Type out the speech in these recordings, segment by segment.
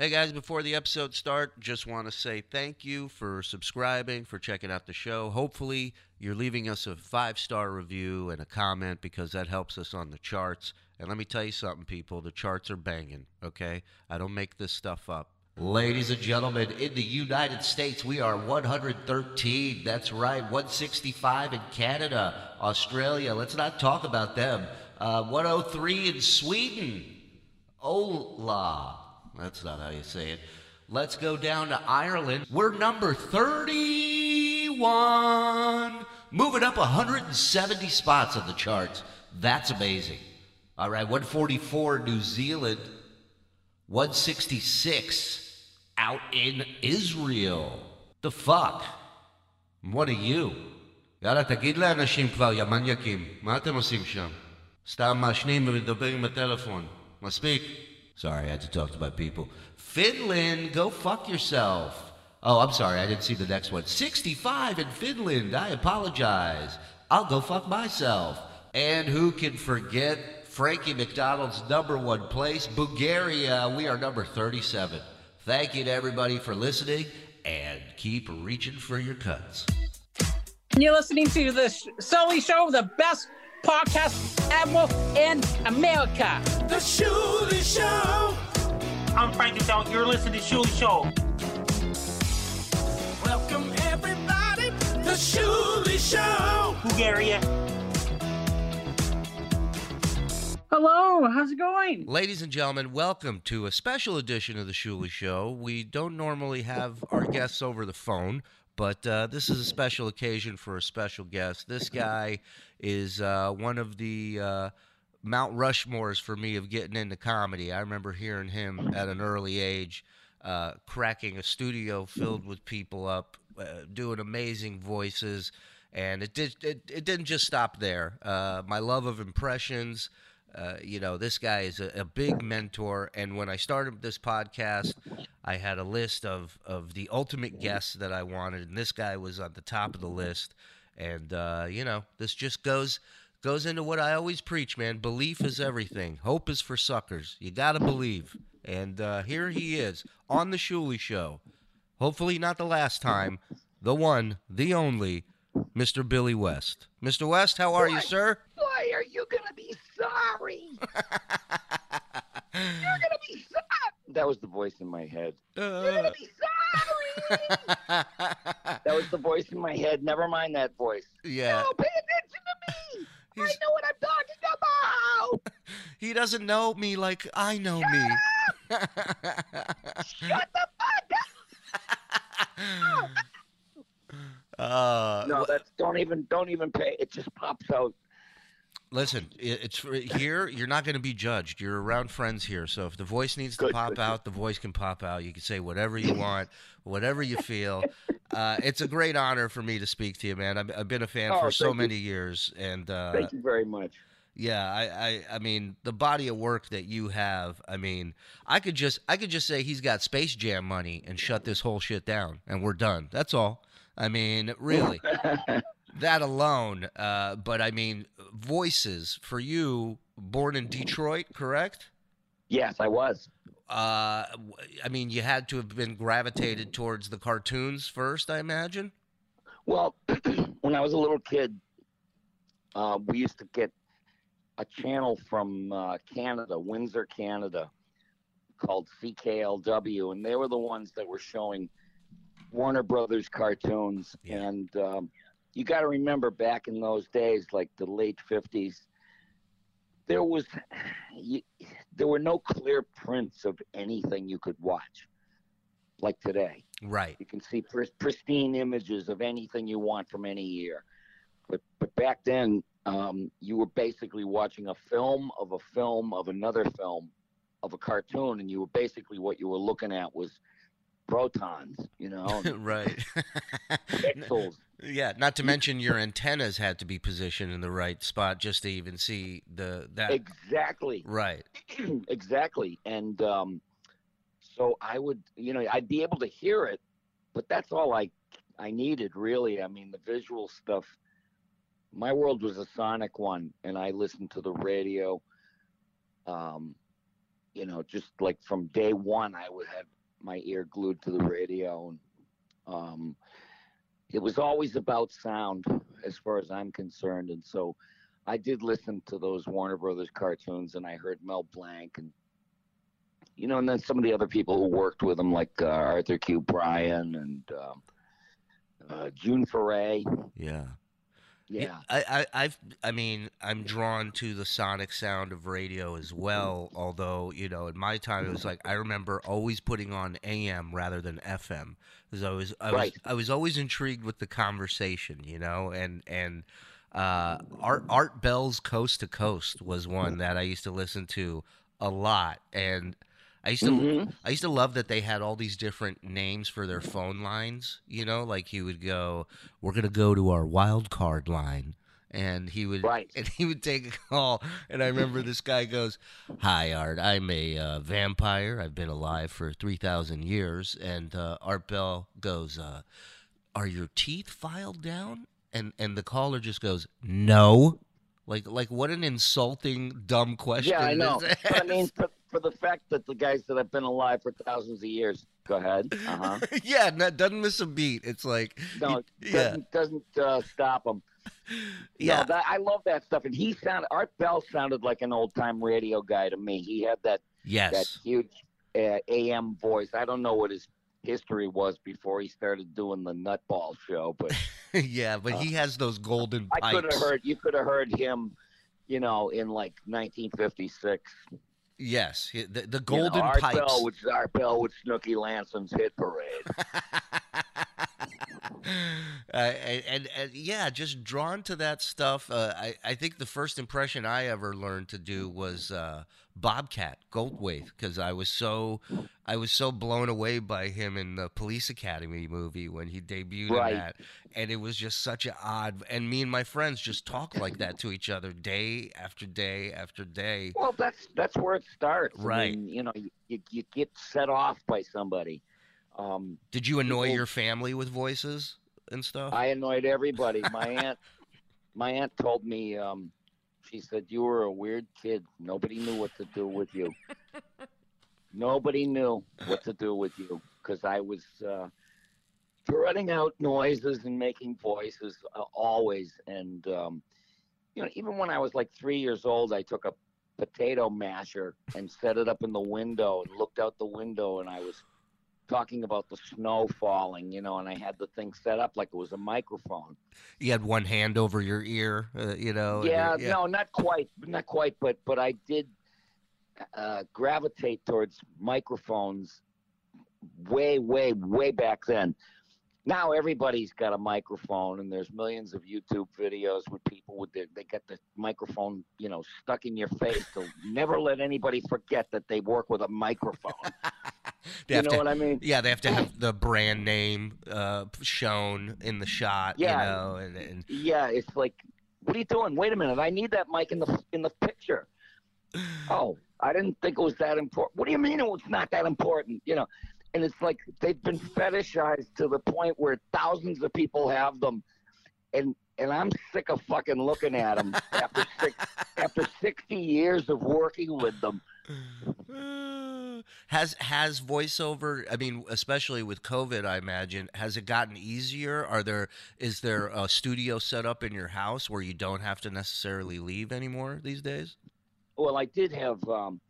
Hey guys, before the episode start, just want to say thank you for subscribing, for checking out the show. Hopefully, you're leaving us a five-star review and a comment because that helps us on the charts. And let me tell you something, people, the charts are banging, okay? I don't make this stuff up. Ladies and gentlemen, in the United States, we are 113. That's right, 165 in Canada, Australia. Let's not talk about them. Uh, 103 in Sweden. Hola That's not how you say it. Let's go down to Ireland. We're number 31. Moving up 170 spots on the charts. That's amazing. All right, 144 New Zealand. 166 out in Israel. The fuck? What are you? יאללה, תגיד לאנשים כבר, יא מניאקים, מה אתם עושים שם? סתם מעשנים ומדברים בטלפון. מספיק. Sorry, I had to talk to my people. Finland, go fuck yourself. Oh, I'm sorry, I didn't see the next one. 65 in Finland, I apologize. I'll go fuck myself. And who can forget Frankie McDonald's number one place, Bulgaria? We are number 37. Thank you to everybody for listening and keep reaching for your cuts. You're listening to the Shuli Show, the best podcast ever in America. The Shuli Show. I'm Frankie Dog. You're listening to Shuli Show. Welcome everybody. The Shuli Show. Bulgaria. Hello, how's it going? Ladies and gentlemen, welcome to a special edition of the Shuli Show. We don't normally have our guests over the phone, but uh, this is a special occasion for a special guest. This guy is uh, one of the uh, Mount Rushmores for me of getting into comedy. I remember hearing him at an early age, uh, cracking a studio filled with people up, uh, doing amazing voices, and it did. It, it didn't just stop there. My love of impressions. Uh, you know, this guy is a, a big mentor. And when I started this podcast, I had a list of, of the ultimate guests that I wanted, and this guy was on the top of the list. And uh, you know, this just goes goes into what I always preach, man. Belief is everything. Hope is for suckers. You gotta believe. And uh, here he is on the Shuli Show. Hopefully, not the last time. The one, the only, Mr. Billy West. Mr. West, how are you, sir? Boy, are you gonna be sorry? You're gonna be sorry. That was the voice in my head. You're Uh, gonna be sorry. that was the voice in my head. Never mind that voice. yeah, No, pay attention to me. I He's- know what I'm talking about. he doesn't know me like I know me. Shut the fuck up. uh, No, that's don't even don't even pay. It just pops out. Listen, it's here. You're not going to be judged. You're around friends here, so if the voice needs to Good, pop good, good. out, the voice can pop out. You can say whatever you want, whatever you feel. Uh, it's a great honor for me to speak to you, man. I've, I've been a fan Oh, for so you. many years, and uh, Thank you very much. yeah, I, I, I mean, the body of work that you have. I mean, I could just, I could just say he's got Space Jam money and shut this whole shit down, and we're done. That's all. I mean, really that alone. Uh, but I mean, voices for you, born in Detroit, correct? yes, I was. Uh, I mean, you had to have been gravitated towards the cartoons first, I imagine. Well, when I was a little kid, uh, we used to get a channel from uh, Canada, Windsor, Canada, called CKLW, and they were the ones that were showing Warner Brothers cartoons. Yeah. And um, you got to remember back in those days, like the late 50s, there was you, there were no clear prints of anything you could watch like today. Right. You can see pris- pristine images of anything you want from any year. But but back then, um, you were basically watching a film of a film of another film of a cartoon, and you were basically what you were looking at was protons, you know, right. pixels. yeah. Not to mention your antennas had to be positioned in the right spot just to even see the that. Exactly. Right. exactly. And um, so I would, you know, I'd be able to hear it, but that's all I I needed really. I mean, the visual stuff. My world was a sonic one, and I listened to the radio. Um, you know, just like from day one, I would have my ear glued to the radio, and um, it was always about sound, as far as I'm concerned. And so, I did listen to those Warner Brothers cartoons, and I heard Mel Blanc, and you know, and then some of the other people who worked with him, like uh, Arthur Q. Bryan and um, uh, June Foray. Yeah. Yeah. I, I, I've, I mean, I'm drawn to the sonic sound of radio as well. Although, you know, in my time, it was like I remember always putting on AM rather than FM because I was, I was, Right. I was always intrigued with the conversation, you know, and and uh, Art Art Bell's Coast to Coast was one that I used to listen to a lot, and I used to Mhm. I used to love that they had all these different names for their phone lines. You know, like he would go, "We're gonna go to our wild card line," and he would, Right. and he would take a call. And I remember this guy goes, "Hi, Art. I'm a uh, vampire. I've been alive for three thousand years." And uh, Art Bell goes, uh, "Are your teeth filed down?" And and the caller just goes, "No." Like like what an insulting dumb question. Yeah, I know. But I mean, for, for the fact that the guys that have been alive for thousands of years, go ahead. Uh huh. yeah, no, doesn't miss a beat. It's like No, yeah, doesn't doesn't uh, stop them. yeah, No, that, I love that stuff. And he sounded Art Bell sounded like an old time radio guy to me. He had that yes that huge uh, AM voice. I don't know what his history was before he started doing the Nutball show, but yeah. But he has those golden Pipes. I could have heard you could have heard him, you know, in like 1956. Yes, he- the, the You know, golden Art pipes. Bell with Art Bell with Snooky Lanson's hit parade. uh, and, and, yeah, just drawn to that stuff. Uh, I, I think the first impression I ever learned to do was uh, Bobcat Goldthwait because I was so I was so blown away by him in the Police Academy movie when he debuted Right. in that, and it was just such an odd. And me and my friends just talk like that to each other day after day after day. Well, that's that's where it starts. I Right. mean, you know, you, you get set off by somebody. Um, Did you annoy People- your family with voices and stuff? I annoyed everybody. My aunt, my aunt told me, um, she said you were a weird kid. Nobody knew what to do with you. Nobody knew what to do with you because I was uh, threading out noises and making voices uh, always. And um, you know, even when I was like three years old, I took a potato masher and set it up in the window and looked out the window, and I was talking about the snow falling, you know, and I had the thing set up like it was a microphone. you had one hand over your ear, uh, you know. and Yeah, no, not quite, not quite, but but I did uh, gravitate towards microphones way, way, way back then. Now everybody's got a microphone, and there's millions of YouTube videos with people with their, they get the microphone, you know, stuck in your face. So never let anybody forget that they work with a microphone. They you know to- what I mean? Yeah, they have to have the brand name uh, shown in the shot. Yeah. you know, and, and Yeah, it's like, what are you doing? Wait a minute, I need that mic in the in the picture. Oh, I didn't think it was that important. What do you mean it was not that important? You know, and it's like they've been fetishized to the point where thousands of people have them, and and I'm sick of fucking looking at them after six, after sixty years of working with them. has has voiceover? I mean, especially with COVID, I imagine has it gotten easier? Are there is there a studio set up in your house where you don't have to necessarily leave anymore these days? Well, I did have um,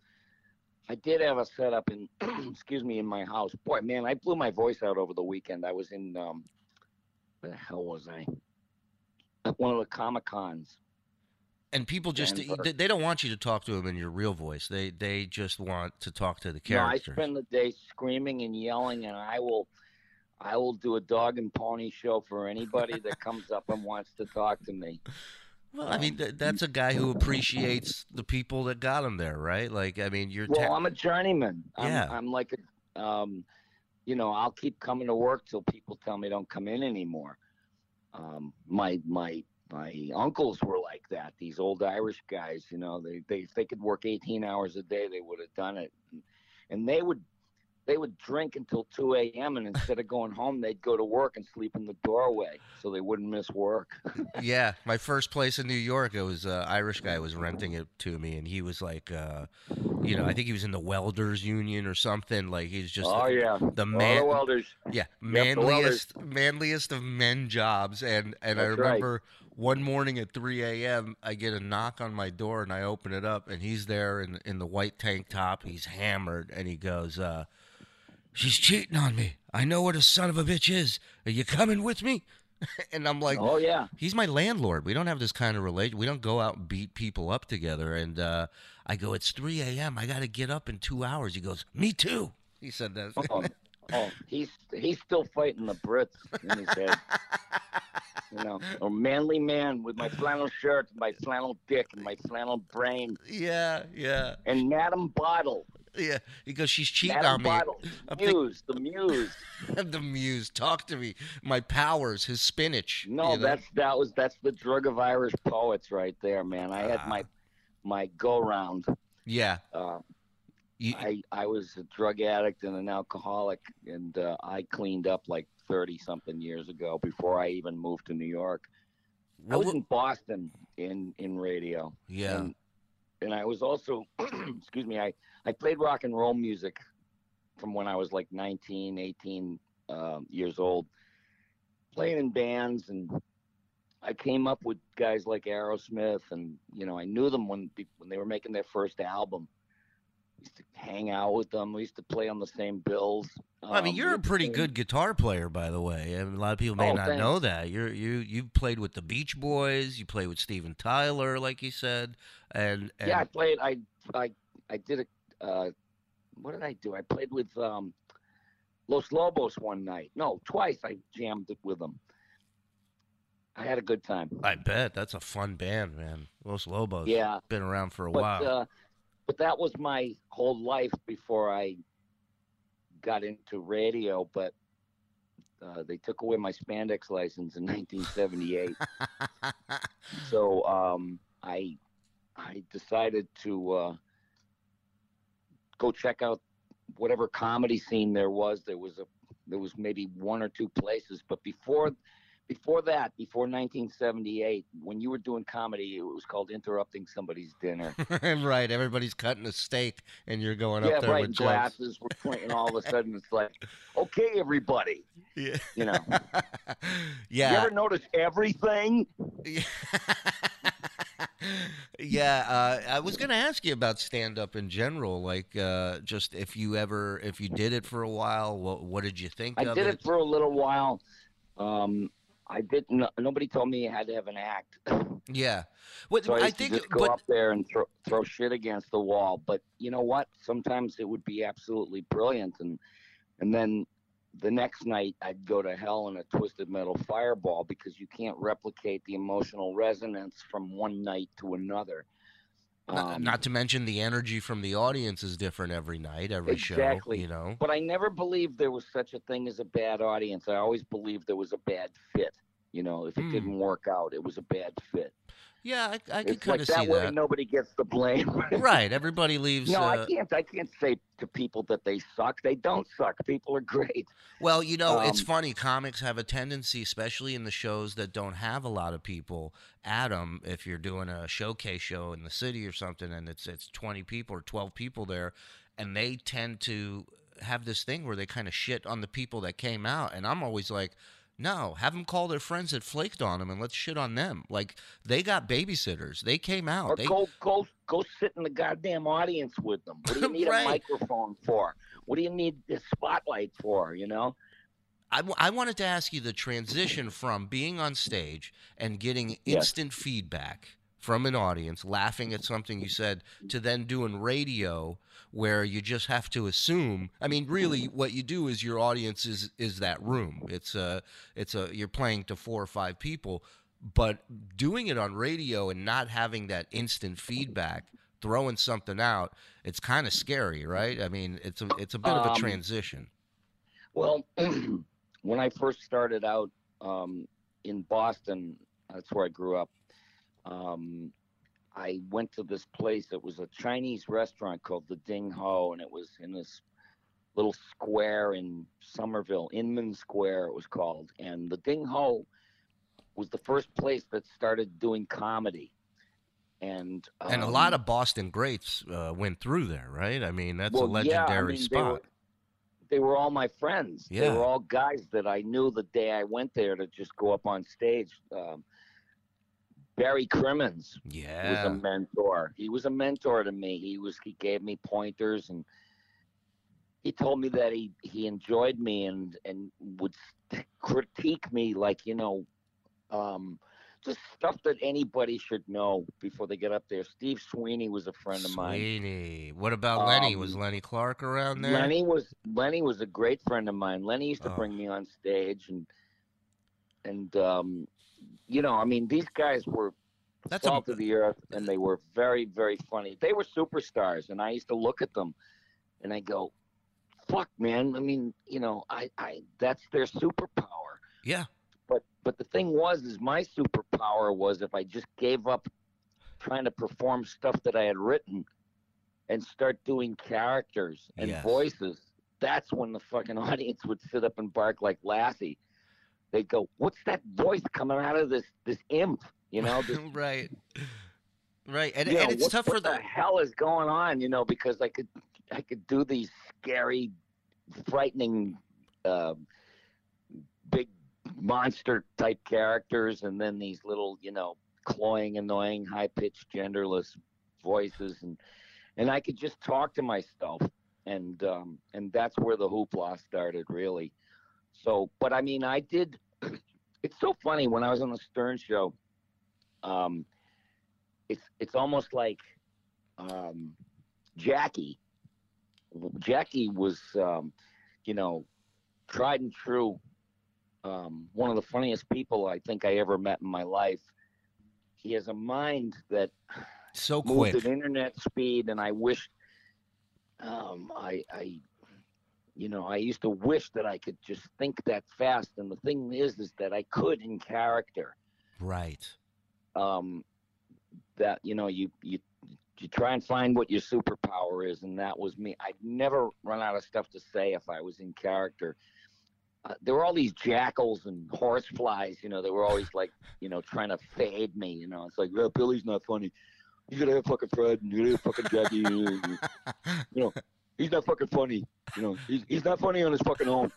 I did have a setup in excuse me in my house. Boy, man, I blew my voice out over the weekend. I was in um, where the hell was I? At one of the comic cons. And people just Denver. they, they don't want you to talk to them in your real voice. They they just want to talk to the No, I spend the day screaming and yelling, and I will, I will do a dog and pony show for anybody that comes up and wants to talk to me. Well, I mean, th- that's a guy who appreciates the people that got him there, right? Like, I mean, you're. Well, I'm a journeyman. I'm, Yeah. I'm like a, um, you know, I'll keep coming to work till people tell me don't come in anymore. Um, my my my uncles were like that. These old Irish guys, you know, they they if they could work 18 hours a day, they would have done it. And, and they would they would drink until 2 a.m. and instead of going home, they'd go to work and sleep in the doorway so they wouldn't miss work. yeah, my first place in New York, it was an Irish guy was renting it to me, and he was like, uh, you know, I think he was in the welders union or something. Like he's just oh yeah, the All man, the welders. yeah, the welders. manliest, manliest of men jobs. And and I That's right. remember one morning at 3 a.m. I get a knock on my door, and I open it up, and he's there in in the white tank top. He's hammered, and he goes, uh, "She's cheating on me. I know what a son of a bitch is. Are you coming with me?" and I'm like, oh yeah. he's my landlord. We don't have this kind of relation. We don't go out and beat people up together. And uh, I go, it's 3 a.m. I got to get up in two hours. He goes, me too. He said that. Oh, oh, he's he's still fighting the Brits in his head. You know, a manly man with my flannel shirt, my flannel dick, and my flannel brain, yeah, yeah, and Madam Bottle. yeah. He goes, she's cheating Madam on me. Bottle. Muse, the Muse. the muse, talk to me. My powers, his spinach. No, you know? that's that was that's the drug of Irish poets right there, man. I had my my go round. yeah. Uh, You, I I was a drug addict and an alcoholic, and uh, I cleaned up like thirty something years ago before I even moved to New York. I was in Boston in in radio. yeah. And, and I was also, excuse me, I, I played rock and roll music from when I was like 19, 18 um, years old, playing in bands. And I came up with guys like Aerosmith, and, you know, I knew them when, when they were making their first album. I used to hang out with them. We used to play on the same bills. I mean, Um, you're a pretty good guitar player, by the way. I mean, a lot of people may Oh, not thanks. know that. You're you you played with the Beach Boys. You played with Steven Tyler, like you said, and, and Yeah, I played. I I I did a. Uh, what did I do? I played with um, Los Lobos one night. No, twice. I jammed it with them. I had a good time. I bet that's a fun band, man. Los Lobos. Yeah, been around for a but while. uh, but that was my whole life before I got into radio. But uh, they took away my spandex license in 1978. so um, I I decided to uh, go check out whatever comedy scene there was. There was a there was maybe one or two places, but before before that, before 1978, when you were doing comedy, it was called interrupting somebody's dinner. right, everybody's cutting a steak, and you're going yeah, up there right. with jokes. Glasses were pointing. All of a sudden, it's like, okay, everybody. Yeah, You know, you ever notice everything? yeah. yeah uh, I was going to ask you about stand up in general, like uh, just if you ever, if you did it for a while, what, what did you think I did it for a little while. Um, I didn't. Nobody told me you had to have an act. Yeah, what So I, I think, just go but up there and throw, throw shit against the wall. But you know what? Sometimes it would be absolutely brilliant, and and then the next night I'd go to hell in a twisted metal fireball because you can't replicate the emotional resonance from one night to another. Not, Um, not to mention the energy from the audience is different every night, every show Exactly. show. You know, but I never believed there was such a thing as a bad audience. I always believed there was a bad fit. You know, if it Hmm. didn't work out, it was a bad fit. Yeah, I, I could It's kind like of see that way that. nobody gets the blame. Right, everybody leaves. No, uh, I can't. I can't say to people that they suck. They don't suck. People are great. Well, you know, it's Um, funny. Comics have a tendency, especially in the shows that don't have a lot of people them. If you're doing a showcase show in the city or something, and it's it's 20 people or 12 people there, and they tend to have this thing where they kind of shit on the people that came out, and I'm always like. No, have them call their friends that flaked on them and let's shit on them. Like they got babysitters. They came out. Or They, go go go sit in the goddamn audience with them. What do you need Right. a microphone for? What do you need the spotlight for? You know. I, w- I wanted to ask you the transition from being on stage and getting Yes. instant feedback from an audience, laughing at something you said, to then doing radio where you just have to assume. I mean, really, what you do is your audience is is that room. It's a it's a you're playing to four or five people, but doing it on radio and not having that instant feedback, throwing something out, it's kind of scary, right? I mean, it's a it's a bit of a Um, transition. Well, when I first started out um, in Boston, that's where I grew up. Um, I went to this place. It was a Chinese restaurant called the Ding Ho, and it was in this little square in Somerville, Inman Square, it was called, and the Ding Ho was the first place that started doing comedy, and and a lot um, of Boston greats uh, went through there, right? I mean, that's a well, yeah, I legendary mean, They spot. were, they were all my friends. Yeah. They were all guys that I knew the day I went there to just go up on stage. Um, Barry Crimmins yeah. was a mentor. He was a mentor to me. He was he gave me pointers and he told me that he he enjoyed me and and would critique me like you know um just stuff that anybody should know before they get up there. Steve Sweeney was a friend of mine. Sweeney. What about Lenny? Was Um, Lenny Clarke around there? Lenny was Lenny was a great friend of mine. Lenny used to Oh. bring me on stage and and um you know, I mean these guys were That's a- salt of the earth and they were very, very funny. They were superstars and I used to look at them and I go, Fuck man, I mean, you know, I, I that's their superpower. Yeah. But but the thing was is my superpower was if I just gave up trying to perform stuff that I had written and start doing characters and Yes. voices, that's when the fucking audience would sit up and bark like Lassie. They'd go, What's that voice coming out of this this imp? You know, this right. Right. And, and it's what, tough what for the the hell is going on? You know, because I could I could do these scary, frightening, uh, big monster type characters, and then these little you know cloying, annoying, high pitched, genderless voices, and and I could just talk to myself, and um, and that's where the hoopla started, really. So, but I mean, I did. It's so funny when I was on the Stern Show. Um, it's it's almost like um, Jackie. Jackie was, um, you know, tried and true. Um, one of the funniest people I think I ever met in my life. He has a mind that so quick. at internet speed, and I wish, um, I, I, you know, I used to wish that I could just think that fast. And the thing is, is that I could in character Right. um, that you know you you you try and find what your superpower is, and that was me. I'd never run out of stuff to say if I was in character. Uh, there were all these jackals and horseflies, you know. They were always like, you know, trying to fade me. You know, it's like, well, Billy's not funny. You gotta have fucking Fred, and you gotta have fucking Jackie. You know, he's not fucking funny. You know, he's he's not funny on his fucking own.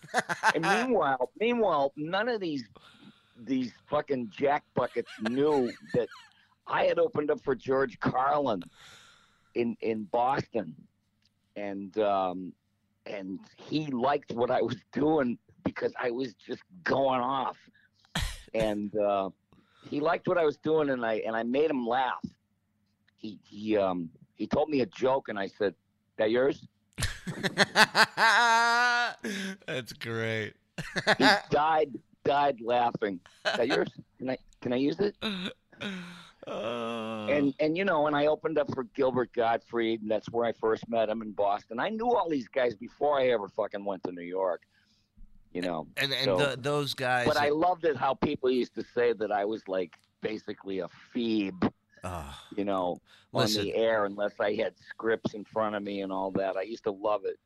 And meanwhile, meanwhile, none of these these fucking jack buckets knew that I had opened up for George Carlin in in Boston, and um, and he liked what I was doing because I was just going off, and uh, he liked what I was doing, and I and I made him laugh. He he um he told me a joke, and I said, "That yours?" That's great. He died died laughing. Is that yours? Can I can I use it? Oh. and and you know, and I opened up for Gilbert Gottfried, and that's where I first met him in Boston. I knew all these guys before I ever fucking went to New York. You know, and and so- the, those guys. but I loved it how people used to say that I was like basically a phoebe, oh, you know, listen, on the air unless I had scripts in front of me and all that. I used to love it.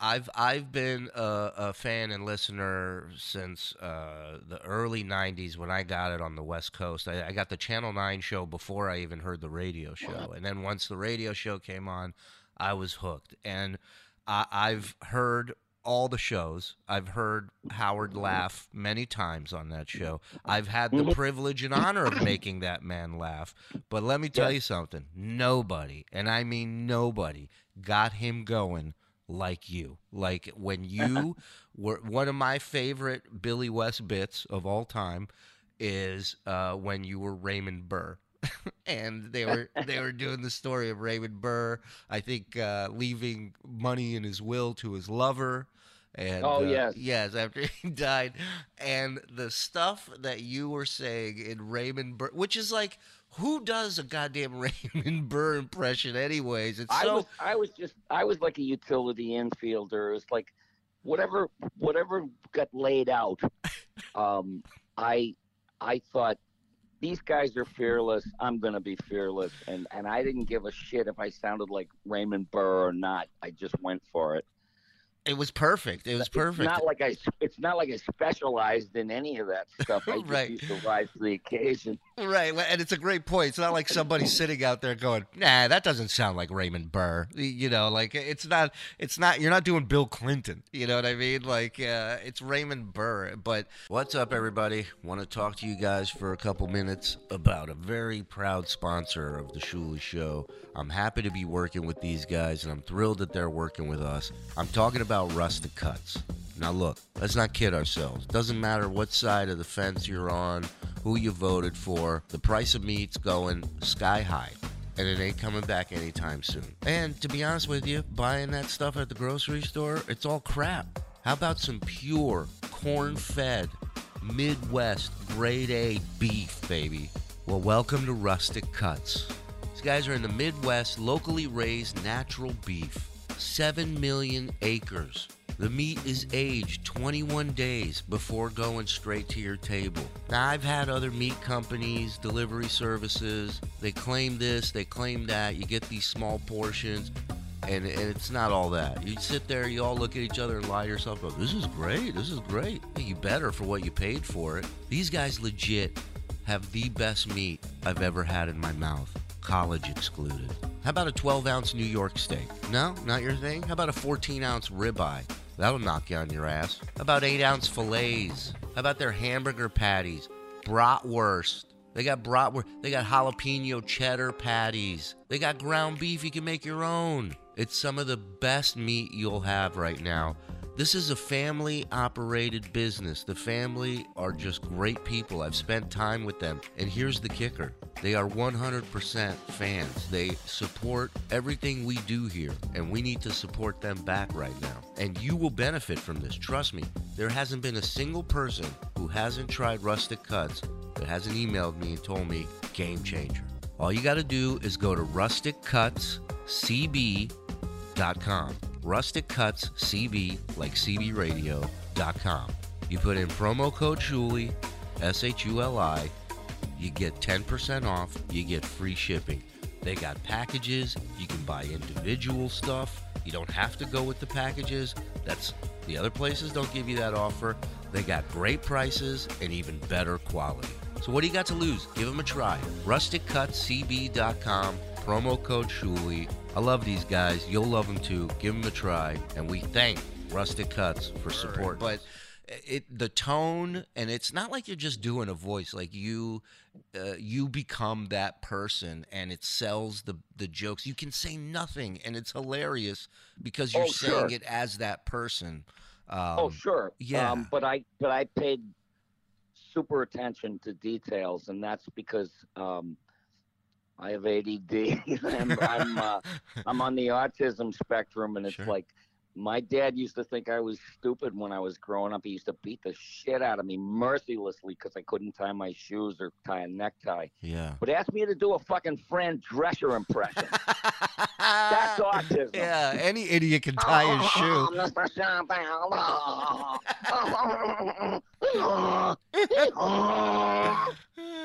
I've I've been a, a fan and listener since uh, the early '90s when I got it on the West Coast. I, I got the Channel Nine show before I even heard the radio show, and then once the radio show came on, I was hooked. And I, I've heard all the shows. I've heard Howard laugh many times on that show. I've had the Mhm. privilege and honor of making that man laugh. But let me tell you something: nobody, and I mean nobody, got him going like you. Like when you were one of my favorite Billy West bits of all time is uh, when you were Raymond Burr. and they were they were doing the story of Raymond Burr, I think uh, leaving money in his will to his lover. And Oh, uh, yes. yes, after he died, and the stuff that you were saying in Raymond Burr, which is like, who does a goddamn Raymond Burr impression, anyways? It's I so was I was just I was like a utility infielder. It was like whatever whatever got laid out. Um, I I thought these guys are fearless. I'm gonna be fearless, and and I didn't give a shit if I sounded like Raymond Burr or not. I just went for it. It was perfect. It was It's perfect. not like I. It's not like I specialized in any of that stuff. I just Right. used to rise to the occasion. Right, and it's a great point. It's not like somebody sitting out there going, "Nah, that doesn't sound like Raymond Burr." You know, like it's not, it's not. You're not doing Bill Clinton. You know what I mean? Like uh, it's Raymond Burr. But what's up, everybody? Want to talk to you guys for a couple minutes about a very proud sponsor of the Shuli Show. I'm happy to be working with these guys, and I'm thrilled that they're working with us. I'm talking about Rustic Cuts. Now, look, let's not kid ourselves. Doesn't matter what side of the fence you're on, who you voted for, the price of meat's going sky high. And it ain't coming back anytime soon. And to be honest with you, buying that stuff at the grocery store, it's all crap. How about some pure, corn fed, Midwest, grade A beef, baby? Well, welcome to Rustic Cuts. These guys are in the Midwest, locally raised natural beef. 7 million acres. The meat is aged 21 days before going straight to your table. Now, I've had other meat companies, delivery services, they claim this, they claim that. You get these small portions, and, and it's not all that. You sit there, you all look at each other and lie to yourself, go, This is great, this is great. You better for what you paid for it. These guys legit have the best meat I've ever had in my mouth, college excluded. How about a 12 ounce New York steak? No, not your thing? How about a 14 ounce ribeye? That'll knock you on your ass. How about 8 ounce fillets? How about their hamburger patties? Bratwurst. They got bratwurst. They got jalapeno cheddar patties. They got ground beef you can make your own. It's some of the best meat you'll have right now. This is a family operated business. The family are just great people. I've spent time with them. And here's the kicker they are 100% fans. They support everything we do here, and we need to support them back right now. And you will benefit from this. Trust me, there hasn't been a single person who hasn't tried Rustic Cuts that hasn't emailed me and told me game changer. All you got to do is go to rusticcutscb.com. Rustic Cuts CB, like CB Radio.com. You put in promo code Shuli, S H U L I, you get 10% off, you get free shipping. They got packages, you can buy individual stuff. You don't have to go with the packages. That's the other places don't give you that offer. They got great prices and even better quality. So what do you got to lose? Give them a try. RusticCutCB.com, promo code Shuli. I love these guys. You'll love them too. Give them a try. And we thank Rustic Cuts for support. But it the tone and it's not like you're just doing a voice like you uh, you become that person and it sells the the jokes you can say nothing and it's hilarious because you're Oh, saying sure. it as that person um, oh, sure. yeah. Um, but I but I paid super attention to details, and that's because um, I have ADD. I'm I'm, uh, I'm on the autism spectrum, and it's Sure. like my dad used to think I was stupid when I was growing up. He used to beat the shit out of me mercilessly because I couldn't tie my shoes or tie a necktie. yeah But asked me to do a fucking Fran Drescher impression. That's autism. yeah any idiot can tie his shoe.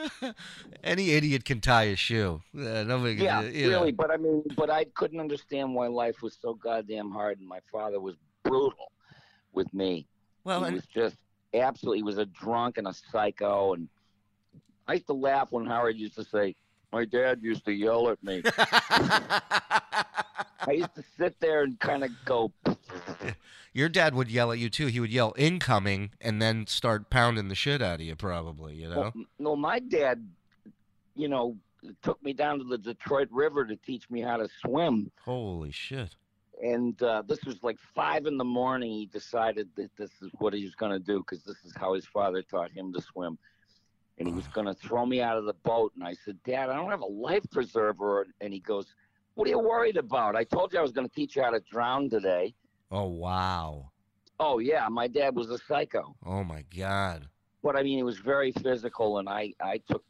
any idiot can tie a shoe uh, nobody can, yeah, you know. really. But I mean, but I couldn't understand why life was so goddamn hard, and my father was brutal with me. well he and, was just absolutely. He was a drunk and a psycho, and I used to laugh when Howard used to say, "My dad used to yell at me." I used to sit there and kind of go, Your dad would yell at you too. He would yell incoming and then start pounding the shit out of you, probably. You know. Well, no, my dad, you know, took me down to the Detroit River to teach me how to swim. Holy shit. And uh, this was like five in the morning. He decided that this is what he was going to do because this is how his father taught him to swim. And he was going to throw me out of the boat. And I said, Dad, I don't have a life preserver. And he goes, What are you worried about? I told you I was going to teach you how to drown today. Oh wow. Oh, yeah, my dad was a psycho. Oh my god. but I mean, it was very physical, and I I took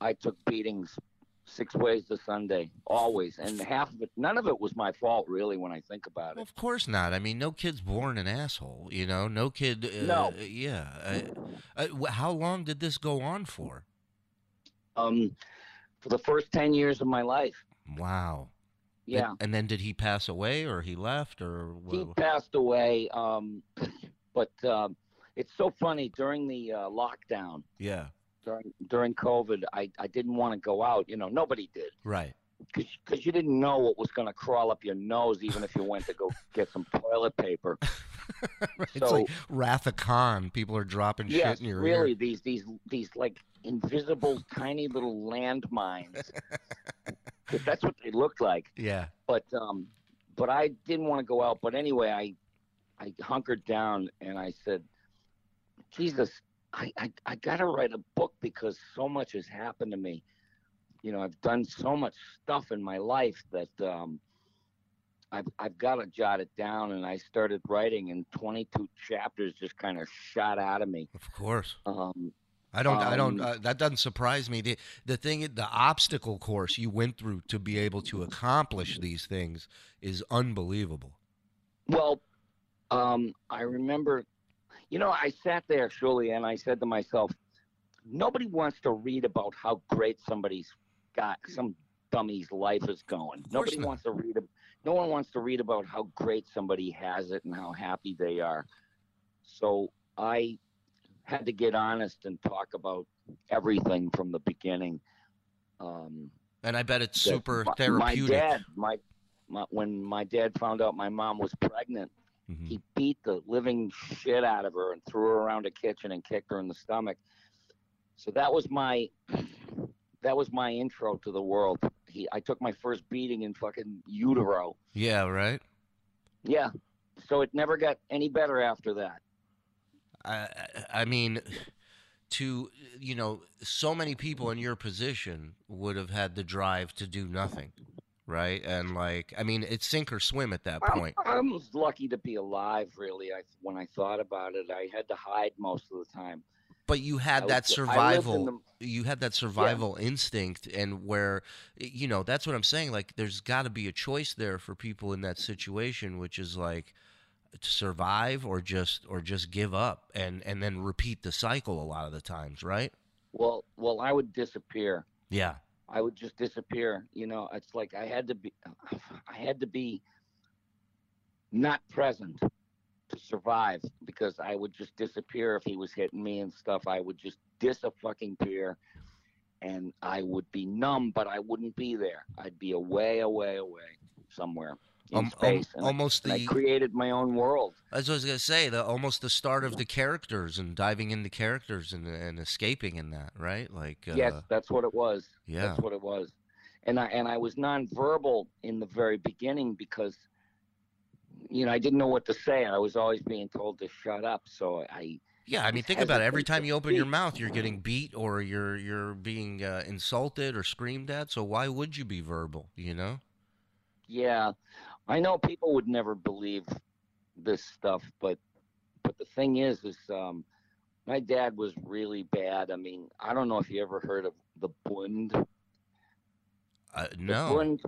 I took beatings six ways to Sunday, always, and half of it, none of it was my fault, really, when I think about Well, it. of course not. I mean, no kid's born an asshole. You know, no kid. Uh, No. Yeah. Uh, uh, how long did this go on for? Um, for the first ten years of my life, Wow. Yeah. And, and then did he pass away or he left or He passed away. Um, but um, it's so funny during the uh, lockdown, yeah, during during COVID, I, I didn't want to go out. You know, nobody did right. because you didn't know what was going to crawl up your nose, even if you went to go get some toilet paper. it's So- like Wrath of Khan. People are dropping yes, shit in your really, ear. these these these like invisible tiny little landmines. 'Cause that's what they looked like. Yeah. but um but I didn't want to go out. But anyway, I I hunkered down and I said, Jesus, I I, I got to write a book because so much has happened to me. You know, I've done so much stuff in my life that um, I've I've got to jot it down. And I started writing, and 22 chapters just kind of shot out of me. Of course. Um, I don't. I don't. Um, Uh, that doesn't surprise me. The the thing, the obstacle course you went through to be able to accomplish these things is unbelievable. Well, um, I remember, you know, I sat there, Shuli, and I said to myself, nobody wants to read about how great somebody's got, some dummy's life is going. Nobody not. wants to read, no one wants to read about how great somebody has it and how happy they are. So I had to get honest and talk about everything from the beginning. Um, And I bet it's super my, therapeutic. My dad, my, my when my dad found out my mom was pregnant, Mhm. he beat the living shit out of her and threw her around a kitchen and kicked her in the stomach. So that was my that was my intro to the world. He I took my first beating in fucking utero. Yeah. Right. Yeah. So it never got any better after that. I. I I mean, to you know, so many people in your position would have had the drive to do nothing, right? And like, I mean, it's sink or swim at that point. I was lucky to be alive. Really, I when I thought about it, I had to hide most of the time. But you had I that was- I survival. the- you had that survival instinct and where you know that's what i'm saying like there's got to be a choice there for people in that situation which is like to survive or just or just give up and and then repeat the cycle a lot of the times right Well, well, I would disappear. yeah I would just disappear. You know, it's like I had to be, I had to be not present to survive because I would just disappear if he was hitting me and stuff. I would just dis a fucking peer, and I would be numb, but I wouldn't be there. I'd be away, away, away somewhere um, um, space, and, I, almost I the created my own world. as i was gonna say the almost the start of the characters and diving into characters and and escaping in that right like uh, yes, that's what it was. yeah That's what it was. And I and I was nonverbal in the very beginning because you know, I didn't know what to say. I was always being told to shut up. So I Yeah, I mean, think about it. Every time you open your mouth, you're getting beat or you're you're being uh, insulted or screamed at. So why would you be verbal? You know? yeah, I know people would never believe this stuff, but but the thing is is um my dad was really bad. I mean, I don't know if you ever heard of the Bund. Uh, The. Bund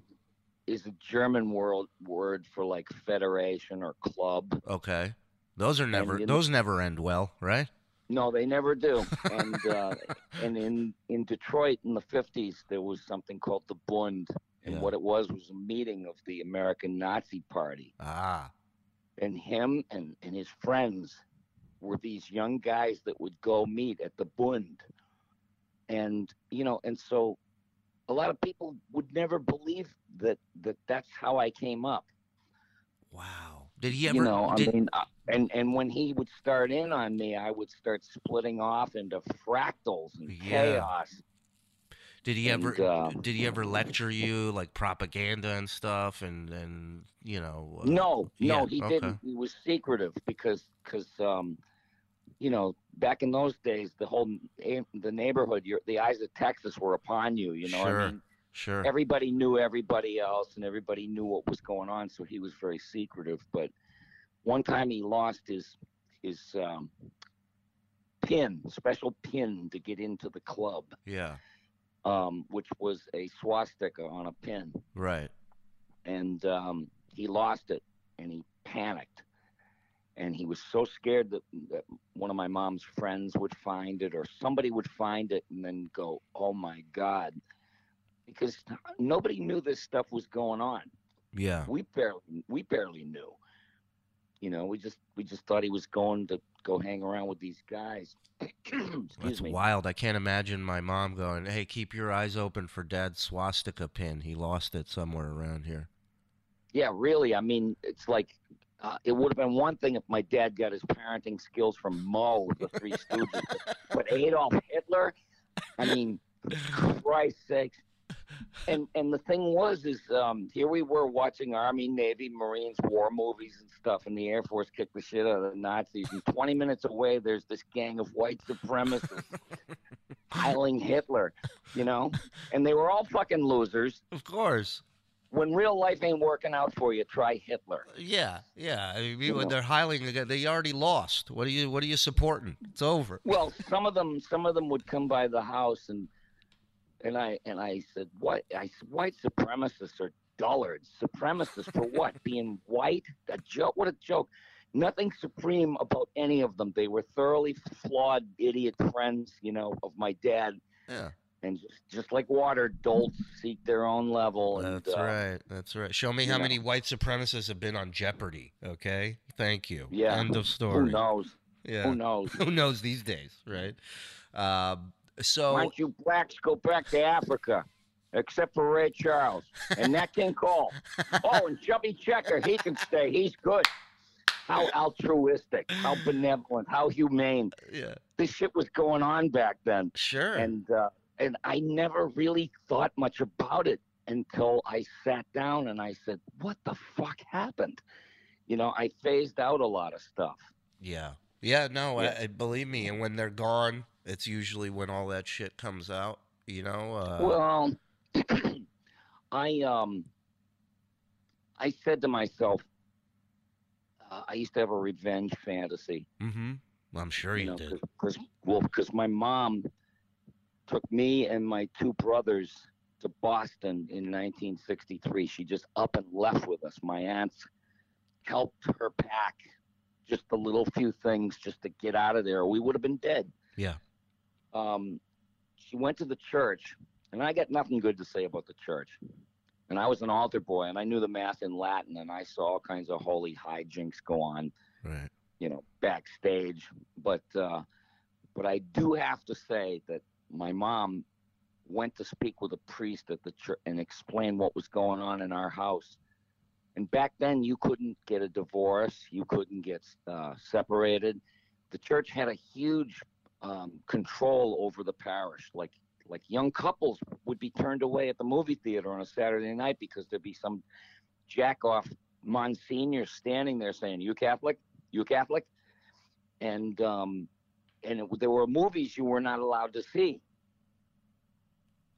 is a German word word for like federation or club. Okay. Those are never you- those never end well, right? No, they never do. And uh, and in in Detroit in the fifties, there was something called the Bund, and Yeah. what it was was a meeting of the American Nazi Party. Ah. And him and and his friends were these young guys that would go meet at the Bund, and you know, and so a lot of people would never believe that that that's how I came up. Wow. Did he ever? you know, did, I mean, uh, and and when he would start in on me, I would start splitting off into fractals and Yeah. chaos. Did he ever? and, uh, did he ever lecture you like propaganda and stuff? And and you know? Uh, no, yeah, no, he okay. didn't. He was secretive because because um, you know, back in those days, the whole the neighborhood, your the eyes of Texas were upon you. You know, what Sure. I mean, Sure. everybody knew everybody else, and everybody knew what was going on. So he was very secretive. But one time he lost his his um, pin, special pin to get into the club. yeah. Um, which was a swastika on a pin, Right. and um, he lost it, and he panicked, and he was so scared that, that one of my mom's friends would find it, or somebody would find it, and then go, "Oh my God," because nobody knew this stuff was going on. Yeah. We barely we barely knew. You know, we just we just thought he was going to go hang around with these guys. That's me. wild. I can't imagine my mom going, "Hey, keep your eyes open for Dad's swastika pin. He lost it somewhere around here." Yeah, really. I mean, it's like uh, it would have been one thing if my dad got his parenting skills from Moe, the Three Stooges, but Adolf Hitler. I mean, Christ's sakes. And and the thing was, is um, here we were watching Army, Navy, Marines, war movies and stuff, and the Air Force kicked the shit out of the Nazis. And 20 minutes away, there's this gang of white supremacists piling Hitler, you know, and they were all fucking losers. Of course. When real life ain't working out for you, try Hitler. Yeah, yeah. I mean, You when know. they're hiling, they- they already lost. What are you? What are you supporting? It's over. Well, some of them, some of them would come by the house, and and I and I said, "What? I said, white supremacists are dullards. Supremacists for what? Being white? A joke? What a joke! Nothing supreme about any of them. They were thoroughly flawed, idiot friends, you know, of my dad, Yeah, and just just like water, dolts seek their own level. And, that's uh, right. That's right. Show me how know. many white supremacists have been on Jeopardy. Okay. Thank you. Yeah. End of story. Who knows? Yeah. Who knows? Who knows these days, right? Um, so Why don't you blacks go back to Africa? Except for Ray Charles and Nat King Cole. Oh, and Chubby Checker, he can stay. He's good. How altruistic, how benevolent, how humane. yeah, This shit was going on back then, sure. and uh, and I never really thought much about it until I sat down and I said, "What the fuck happened?" You know, I phased out a lot of stuff. Yeah. Yeah, no, Yeah. I, I believe me. And when they're gone, it's usually when all that shit comes out. You know. Uh, Well, I um, I said to myself, uh, I used to have a revenge fantasy. mm-hmm. I'm sure you, know, did. because well, because my mom took me and my two brothers to Boston in 1963. She just up and left with us. My aunts helped her pack just the little few things just to get out of there. We would have been dead. Yeah. Um, she went to the church, and I got nothing good to say about the church. And I was an altar boy, and I knew the mass in Latin, and I saw all kinds of holy hijinks go on Right. you know backstage but uh but i do have to say that my mom went to speak with a priest at the church and explain what was going on in our house and back then you couldn't get a divorce you couldn't get uh, separated the church had a huge um, control over the parish like like young couples would be turned away at the movie theater on a saturday night because there'd be some jack off monsignor standing there saying you catholic you Catholic? And um, and it, there were movies you were not allowed to see.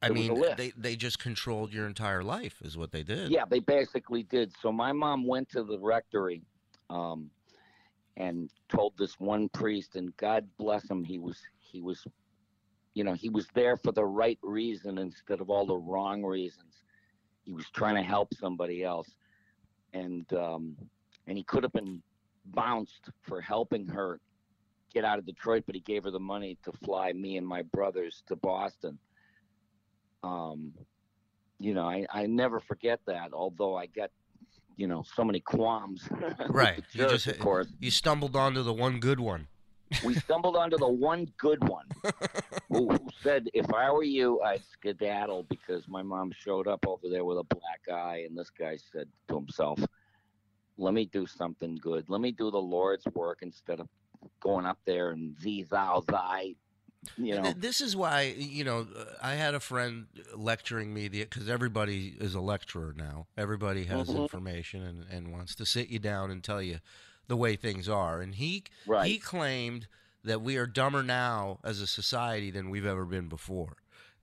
I There mean, they they just controlled your entire life, is what they did. Yeah, they basically did. So my mom went to the rectory, um, and told this one priest, and God bless him, he was he was, you know, he was there for the right reason instead of all the wrong reasons. He was trying to help somebody else, and um, and he could have been bounced for helping her get out of Detroit, but he gave her the money to fly me and my brothers to Boston. Um, you know, I, I never forget that, although I got, you know, so many qualms. Right. the You just- of course. You stumbled onto the one good one. We stumbled onto the one good one who, who said, if I were you, I'd skedaddle because my mom showed up over there with a black eye. And this guy said to himself, let me do something good. Let me do the Lord's work instead of going up there and thee, thou, thy, you know. This is why you know I had a friend lecturing me because everybody is a lecturer now. Everybody has Mhm. information and, and wants to sit you down and tell you the way things are. And he Right. he claimed that we are dumber now as a society than we've ever been before,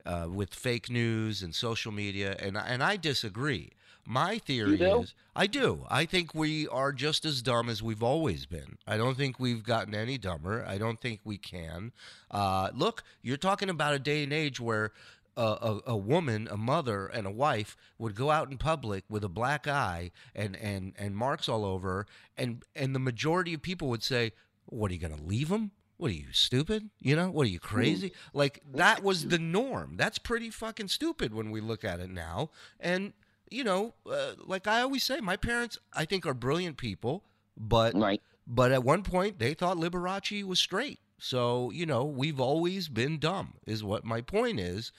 uh, with fake news and social media. And and I disagree. My theory is I do. I think we are just as dumb as we've always been. I don't think we've gotten any dumber. I don't think we can. Uh, look, you're talking about a day and age where a, a, a woman, a mother, and a wife would go out in public with a black eye and, and, and marks all over, her, and and the majority of people would say, "What are you going to leave him? What are you stupid? You know, what are you crazy?" Like that was the norm. That's pretty fucking stupid when we look at it now, and you know, uh, like I always say, my parents, I think, are brilliant people, but Right. but at one point they thought Liberace was straight. So you know, we've always been dumb, is what my point is,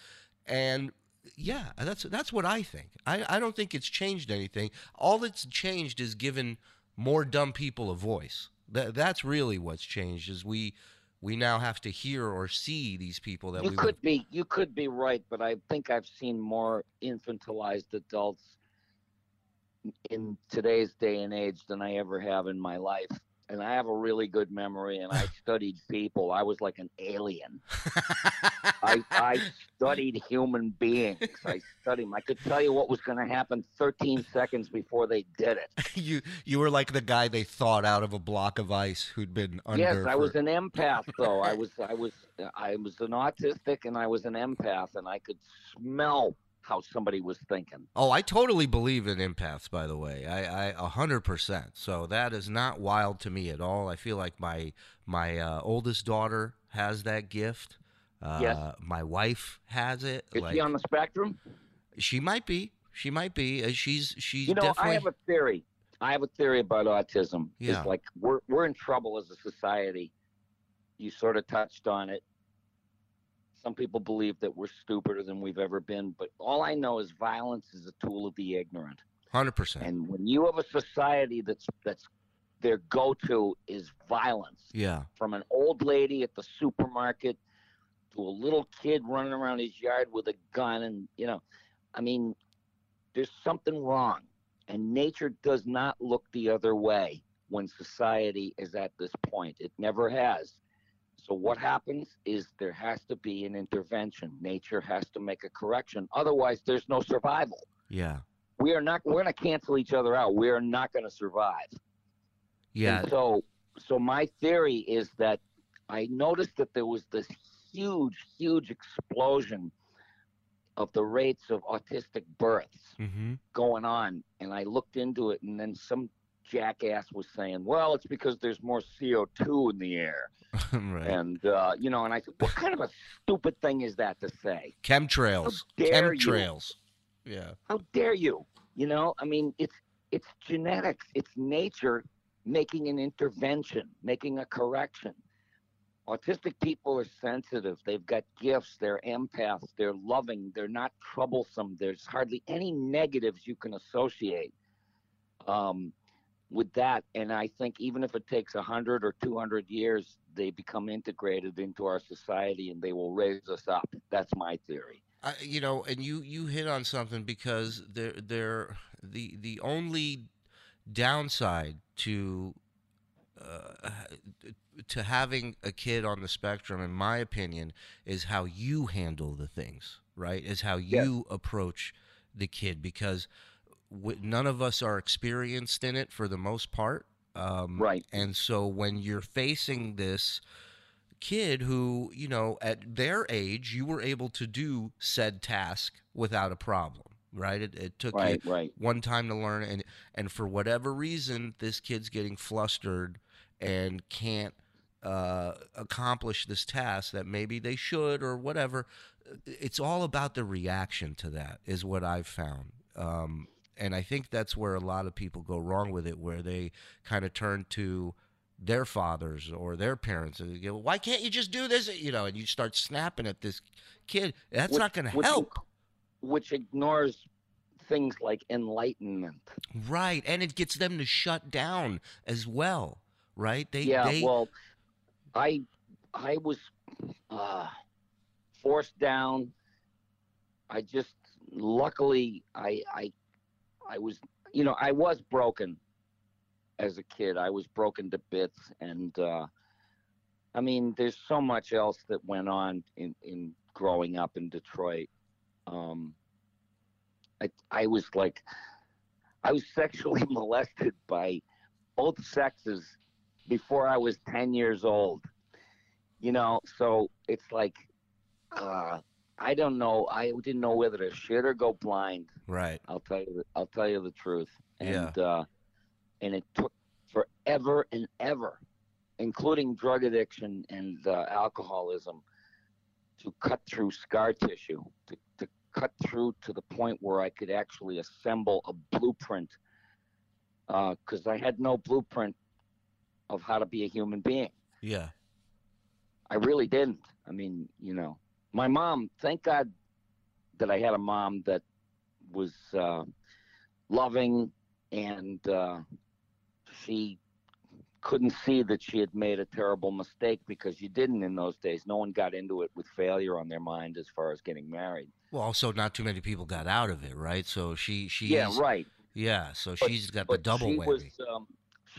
and yeah, that's that's what I think. I I don't think it's changed anything. All that's changed is given more dumb people a voice. That that's really what's changed. Is we we now have to hear or see these people that You we could be you could be right, but I think I've seen more infantilized adults in today's day and age than I ever have in my life. And I have a really good memory and I studied people. I was like an alien. I, I studied human beings. I studied them. I could tell you what was going to happen 13 seconds before they did it. you you were like the guy they thought out of a block of ice who'd been under. yes, I for- was an empath though. I was I was I was an autistic and I was an empath and I could smell how somebody was thinking. Oh, I totally believe in empaths. By the way, I a hundred percent. So that is not wild to me at all. I feel like my my uh, oldest daughter has that gift. Uh, Yes. My wife has it. Is like he on the spectrum? she might be. She might be. Uh, she's she's You know, definitely. I have a theory. I have a theory about autism. Yeah. It's like we're we're in trouble as a society. You sort of touched on it. Some people believe that we're stupider than we've ever been, but all I know is violence is a tool of the ignorant. Hundred percent. And when you have a society that's that's their go-to is violence, Yeah. from an old lady at the supermarket to a little kid running around his yard with a gun and you know i mean there's something wrong and nature does not look the other way when society is at this point it never has so what happens is there has to be an intervention nature has to make a correction otherwise there's no survival Yeah. we are not we're going to cancel each other out we are not going to survive Yeah. and so, so my theory is that I noticed that there was this huge, huge explosion of the rates of autistic births Mm-hmm. going on, and I looked into it, and then some jackass was saying, "Well, it's because there's more CO2 in the air," right. and uh, you know, and I said, "What kind of a stupid thing is that to say? Chemtrails. How dare you. Chemtrails. Yeah. How dare you? You know, I mean, it's it's genetics, it's nature making an intervention, making a correction. Autistic people are sensitive. They've got gifts. They're empaths. They're loving. They're not troublesome. There's hardly any negatives you can associate um, with that. And I think even if it takes 100 or 200 years, they become integrated into our society and they will raise us up. That's my theory. I, you know, and you you hit on something because they're they're the the only downside to uh, to having a kid on the spectrum, in my opinion, is how you handle the things. Right? Is how Yes. you approach the kid because none of us are experienced in it for the most part. Um, Right. And so when you're facing this kid who, you know, at their age, you were able to do said task without a problem, right? It, it took Right, you right. one time to learn, and and for whatever reason, this kid's getting flustered and can't uh, accomplish this task that maybe they should or whatever. It's all about the reaction to that, is what I've found. Um, and I think that's where a lot of people go wrong with it, where they kind of turn to their fathers or their parents and go, "Why can't you just do this?" You know, and you start snapping at this kid. That's Which- not going to help, which ignores things like enlightenment. right? And it gets them to shut down as well, right? They, yeah, they, well, I I was uh, forced down. I just luckily I I I was you know I was broken as a kid. I was broken to bits, and uh, I mean, there's so much else that went on in in growing up in Detroit. Um, I I was like, I was sexually molested by both sexes before I was 10 years old. You know, so it's like, uh, I don't know. I didn't know whether to shit or go blind. right. I'll tell you. The, I'll tell you the truth. Yeah. And uh, and it took forever and ever, including drug addiction and uh, alcoholism, to cut through scar tissue, to, to cut through to the point where I could actually assemble a blueprint because I had no blueprint of how to be a human being. Yeah. I really didn't. I mean, you know, my mom, thank God that I had a mom that was uh, loving and uh, she couldn't see that she had made a terrible mistake because you didn't in those days. No one got into it with failure on their mind as far as getting married. Well, also not too many people got out of it, right? So she she yeah, right. Yeah, so But- she's got the double she whammy. was um,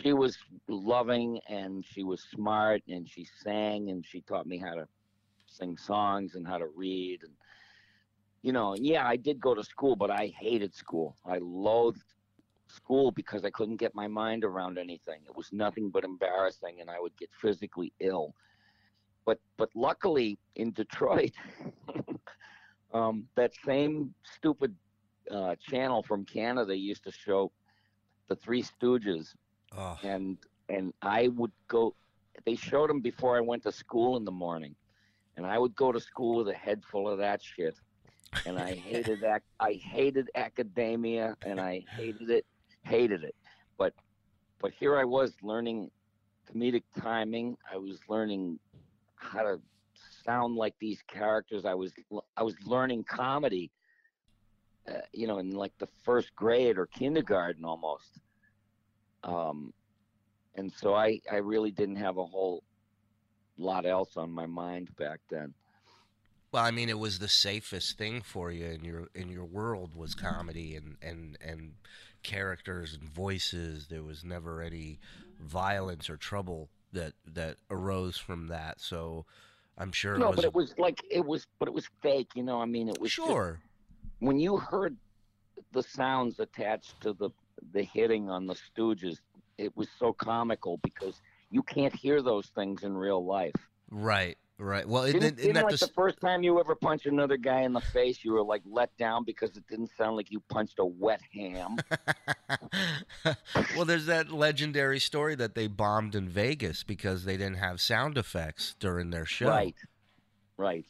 she was loving and she was smart and she sang and she taught me how to sing songs and how to read and you know yeah I did go to school but I hated school. I loathed school because I couldn't get my mind around anything. It was nothing but embarrassing and I would get physically ill. But but luckily in Detroit um, that same stupid uh, channel from Canada used to show the Three Stooges, oh, and and I would go. They showed them before I went to school in the morning, and I would go to school with a head full of that shit. And I hated that. I hated academia, and I hated it, hated it. But but here I was learning comedic timing. I was learning how to sound like these characters. I was I was learning comedy uh, you know, in like the first grade or kindergarten almost. Um, and so I, I really didn't have a whole lot else on my mind back then. well, I mean, it was the safest thing for you in your in your world was comedy and and and characters and voices. There was never any violence or trouble that that arose from that. So I'm sure no, it was, but it was like it was, but it was fake. You know, I mean, it was just- sure. when you heard the sounds attached to the the hitting on the Stooges, it was so comical because you can't hear those things in real life. Right, right. Well, it, Didn't, isn't didn't that like the, the first time you ever punched another guy in the face, you were like let down because it didn't sound like you punched a wet ham. well, there's that legendary story that they bombed in Vegas because they didn't have sound effects during their show. Right. Right.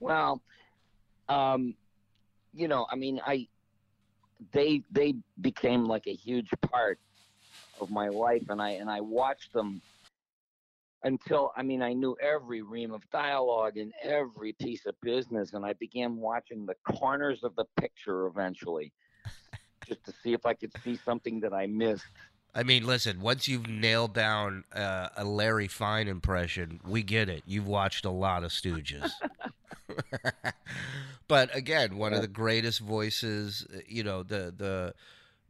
Well, um, you know, I mean, I they they became like a huge part of my life, and I and I watched them until I mean I knew every ream of dialogue and every piece of business, and I began watching the corners of the picture eventually, just to see if I could see something that I missed. I mean, listen, once you've nailed down uh, a Larry Fine impression, we get it. You've watched a lot of Stooges. but again, one of the greatest voices, uh, you know, the the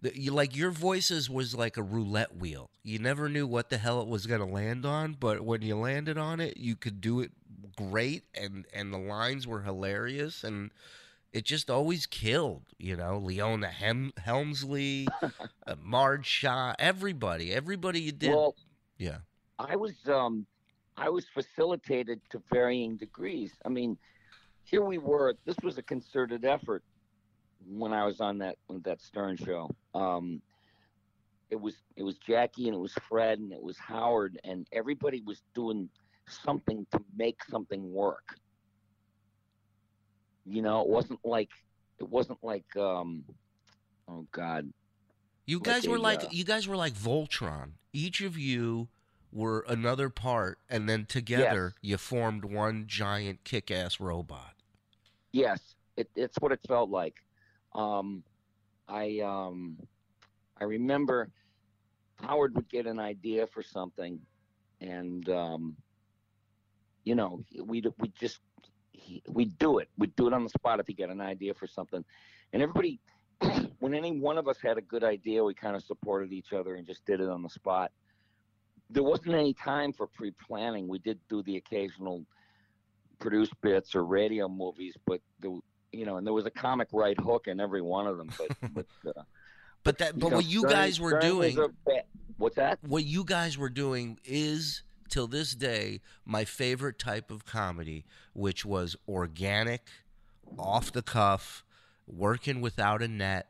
the, you, like your voices was like a roulette wheel. You never knew what the hell it was going to land on, but when you landed on it, you could do it great, and and the lines were hilarious, and it just always killed. You know, Leona Hem- Helmsley, uh, Marge Schott, everybody, everybody you did. Well, yeah, I was um I was facilitated to varying degrees. I mean, here we were. This was a concerted effort when I was on that that Stern show. Um, it was it was Jackie and it was Fred and it was Howard and everybody was doing something to make something work. You know, it wasn't like it wasn't like um oh god you like guys were a, like uh, you guys were like Voltron. Each of you were another part, and then together you formed one giant kick-ass robot. Yes, it, it's what it felt like. Um, I um, I remember Howard would get an idea for something, and um, you know we'd we just we'd do it. We'd do it on the spot if he got an idea for something, and everybody. when any one of us had a good idea, we kind of supported each other and just did it on the spot. There wasn't any time for pre-planning. We did do the occasional produced bits or radio movies, but the you know, and there was a comic right hook in every one of them. But but uh, But that, but know, what you Stern- guys were Stern doing, a what's that? what you guys were doing is till this day my favorite type of comedy, which was organic, off the cuff, working without a net,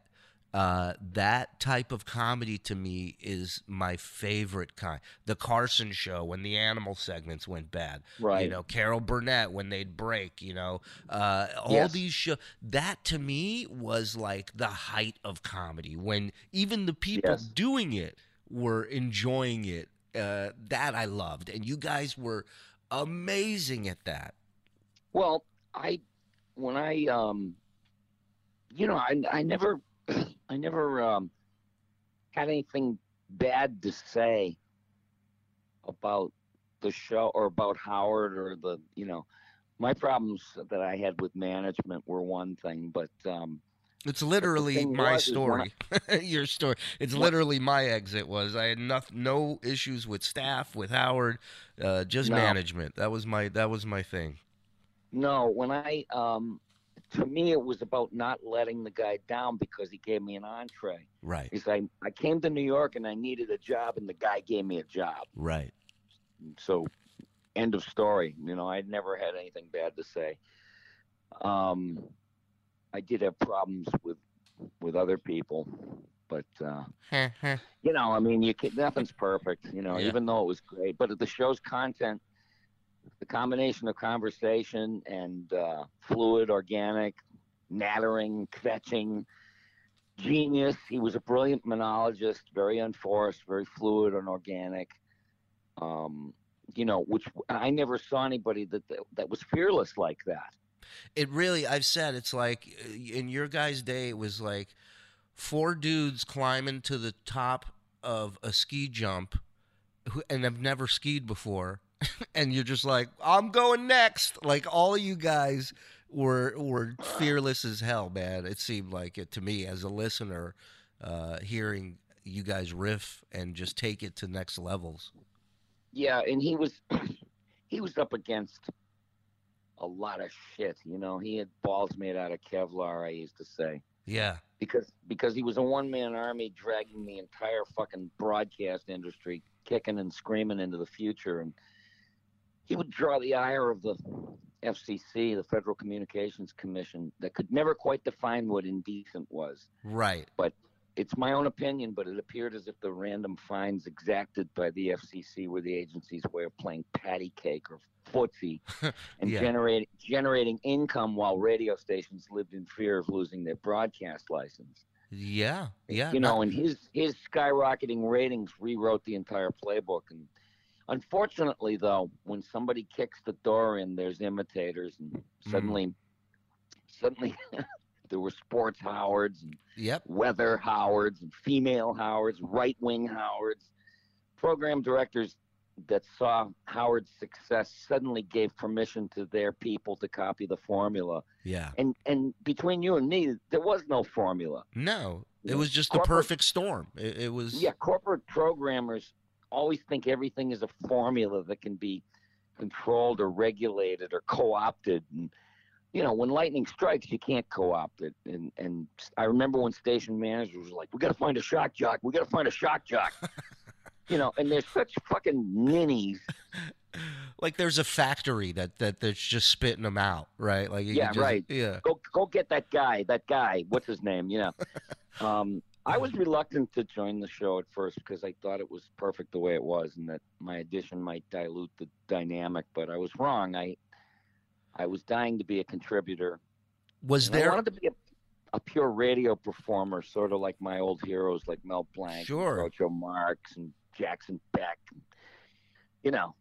Uh, that type of comedy to me is my favorite kind. The Carson Show when the animal segments went bad, Right. You know, Carol Burnett when they'd break. You know, uh, all Yes. these shows. That to me was like the height of comedy when even the people Yes. doing it were enjoying it. Uh, that I loved, and you guys were amazing at that. Well, I when I um you know, I I never I never um had anything bad to say about the show or about Howard or the you know my problems that I had with management were one thing, but um It's literally my was is when story. Your story. It's What- literally my exit was I had no, no issues with staff, with Howard, uh, just No. management. That was my that was my thing. no, when I um to me it was about not letting the guy down because he gave me an entree. Right. Because I, I came to New York and I needed a job and the guy gave me a job. Right. so end of story you know i'd never had anything bad to say um i did have problems with with other people but uh you know i mean you can nothing's perfect you know Yeah. even though it was great but the show's content the combination of conversation and uh fluid organic nattering fetching genius he was a brilliant monologist very unforced very fluid and organic um, you know, which I never saw anybody that, that that was fearless like that. It really I've said it's like uh, in your guys' day it was like four dudes climbing to the top of a ski jump who, and have never skied before and you're just like I'm going next like all of you guys were were fearless as hell man it seemed like it to me as a listener uh hearing you guys riff and just take it to next levels Yeah, and he was he was up against a lot of shit. You know, he had balls made out of Kevlar. I used to say yeah because because he was a one man army dragging the entire fucking broadcast industry kicking and screaming into the future, and he would draw the ire of the FCC, the Federal Communications Commission, that could never quite define what indecent was. right But it's my own opinion, but it appeared as if the random fines exacted by the FCC were the agency's way of playing patty cake or footsie and Yeah. generating generating income while radio stations lived in fear of losing their broadcast license. yeah yeah you know, and his his skyrocketing ratings rewrote the entire playbook. And unfortunately, though, when somebody kicks the door in, there's imitators, and Mm. suddenly, suddenly. There were sports Howards and yep weather Howards and female Howards, right wing Howards. Program directors that saw Howard's success suddenly gave permission to their people to copy the formula. yeah And and between you and me, there was no formula. No, it was just the perfect storm. It, it was Yeah, corporate programmers always think everything is a formula that can be controlled or regulated or co-opted. And you know when lightning strikes you can't co-opt it. And and i remember when station managers were like we got to find a shock jock. We got to find a shock jock. You know and they're such fucking ninnies. Like there's a factory that that that's just spitting them out, right? Like you Yeah, just- right. Yeah, go go get that guy that guy. What's his name? You know. Um i was reluctant to join the show at first because i thought it was perfect the way it was and that my addition might dilute the dynamic but i was wrong i i was dying to be a contributor was there? I wanted to be a, a pure radio performer, sort of like my old heroes like Mel Blanc, Sure. and Groucho Marx, and Jackson Beck. You know,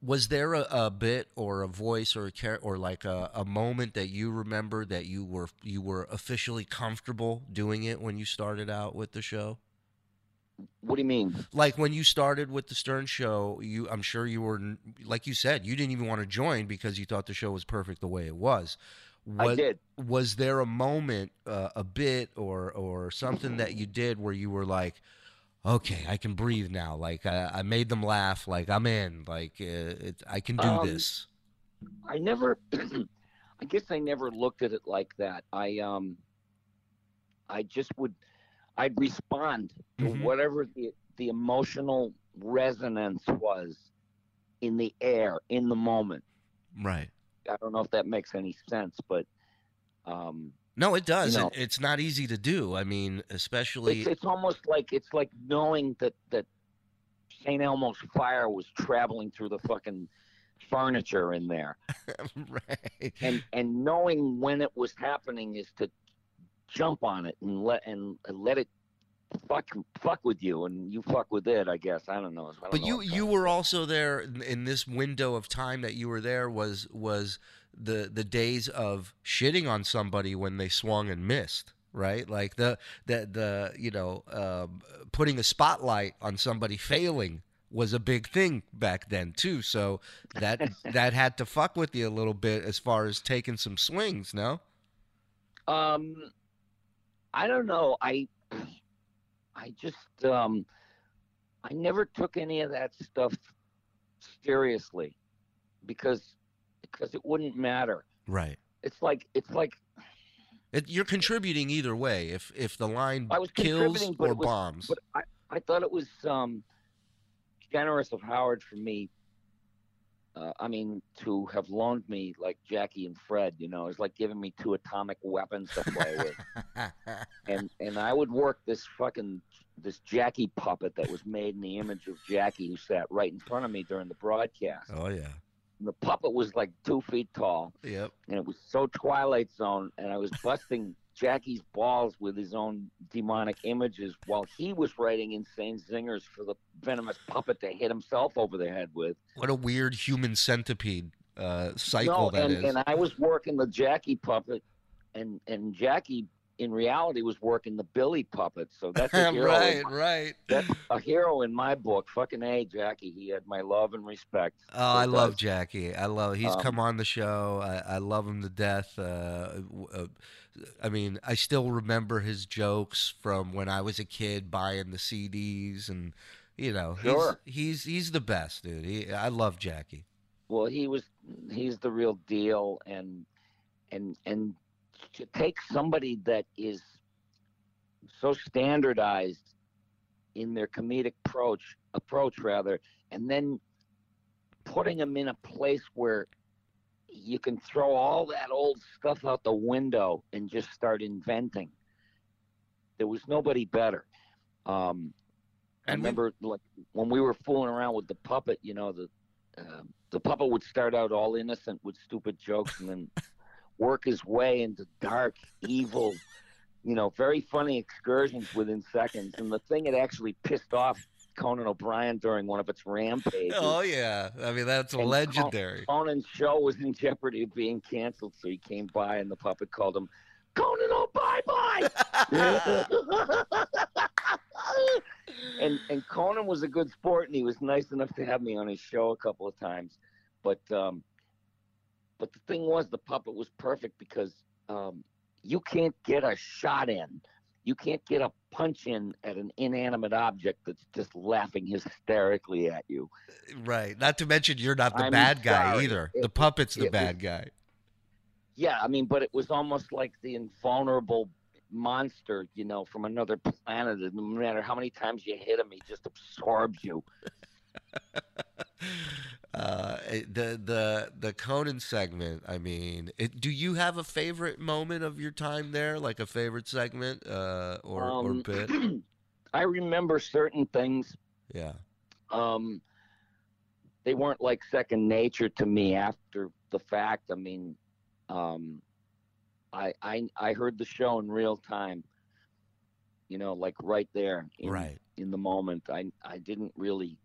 Was there a, a bit or a voice or a char- or like a, a moment that you remember that you were you were officially comfortable doing it when you started out with the show? what do you mean? Like when you started with the Stern Show, you I'm sure you were like you said you didn't even want to join because you thought the show was perfect the way it was. I Was, did. was there a moment, uh, a bit, or or something that you did where you were like, okay, I can breathe now. Like I, I made them laugh. Like I'm in. Like uh, it, I can do Um, this. I never. I guess I never looked at it like that. I um. I just would. I'd respond to Mhm. whatever the the emotional resonance was in the air in the moment. Right. I don't know if that makes any sense, but um, No, it does. You know. it, it's not easy to do. I mean, especially It's, it's almost like it's like knowing that that St. Elmo's fire was traveling through the fucking furniture in there, right. and and knowing when it was happening is to jump on it and let and let it fuck fuck with you, and you fuck with it. I guess I don't know. I don't But know you you were also there in, in this window of time that you were there was was the the days of shitting on somebody when they swung and missed, right? Like the the the you know um, putting a spotlight on somebody failing was a big thing back then too. So that that had to fuck with you a little bit as far as taking some swings, no? Um, I don't know. I I just um, I never took any of that stuff seriously because because it wouldn't matter. Right. It's like it's like It, you're contributing either way. If if the line I was kills or was- bombs. but I, I thought it was um, generous of Howard for me. Uh, I mean, to have loaned me like Jackie and Fred, you know, it's like giving me two atomic weapons to play with. and and I would work this fucking this Jackie puppet that was made in the image of Jackie, who sat right in front of me during the broadcast. oh yeah. And the puppet was like two feet tall, Yep. and it was so Twilight Zone, and I was busting Jackie's balls with his own demonic images while he was writing insane zingers for the venomous puppet to hit himself over the head with. What a weird human centipede uh, cycle no, that and, is. and I was working the Jackie puppet, and and Jackie in reality was working the Billy puppet. So that's a hero. right, my- right. That's a hero in my book. Fucking a Jackie. He had my love and respect. Oh, I Still love. Jackie. I love. He's Um, come on the show. I, I love him to death. Uh, uh, I mean, I still remember his jokes from when I was a kid buying the CDs, and you know, Sure. he's he's he's the best, dude. He, I love Jackie. Well, he was. He's the real deal, and and and to take somebody that is so standardized in their comedic approach approach rather, and then putting them in a place where you can throw all that old stuff out the window and just start inventing. There was nobody better. Um, I remember like when we were fooling around with the puppet, you know, the um the puppet would start out all innocent with stupid jokes and then work his way into dark, evil, you know, very funny excursions within seconds. And the thing that actually pissed off Conan O'Brien during one of its rampages. Oh yeah, I mean that's And legendary. Conan's show was in jeopardy of being canceled, so he came by and the puppet called him Conan oh bye bye. and and Conan was a good sport, and he was nice enough to have me on his show a couple of times. But um, but the thing was, the puppet was perfect because um, you can't get a shot in, you can't get a punch in at an inanimate object that's just laughing hysterically at you. right. Not to mention you're not the I'm bad guy sorry. either. It- the puppet's the was- bad guy. Yeah, I mean, but it was almost like the invulnerable monster, you know, from another planet. No matter how many times you hit him, he just absorbs you. uh, the the the Conan segment. I mean, it, do you have a favorite moment of your time there, like a favorite segment uh, or or Um, bit? I remember certain things. Yeah, Um, they weren't like second nature to me after the fact. I mean, um, I I I heard the show in real time. You know, like right there in, right. in the moment. I I didn't really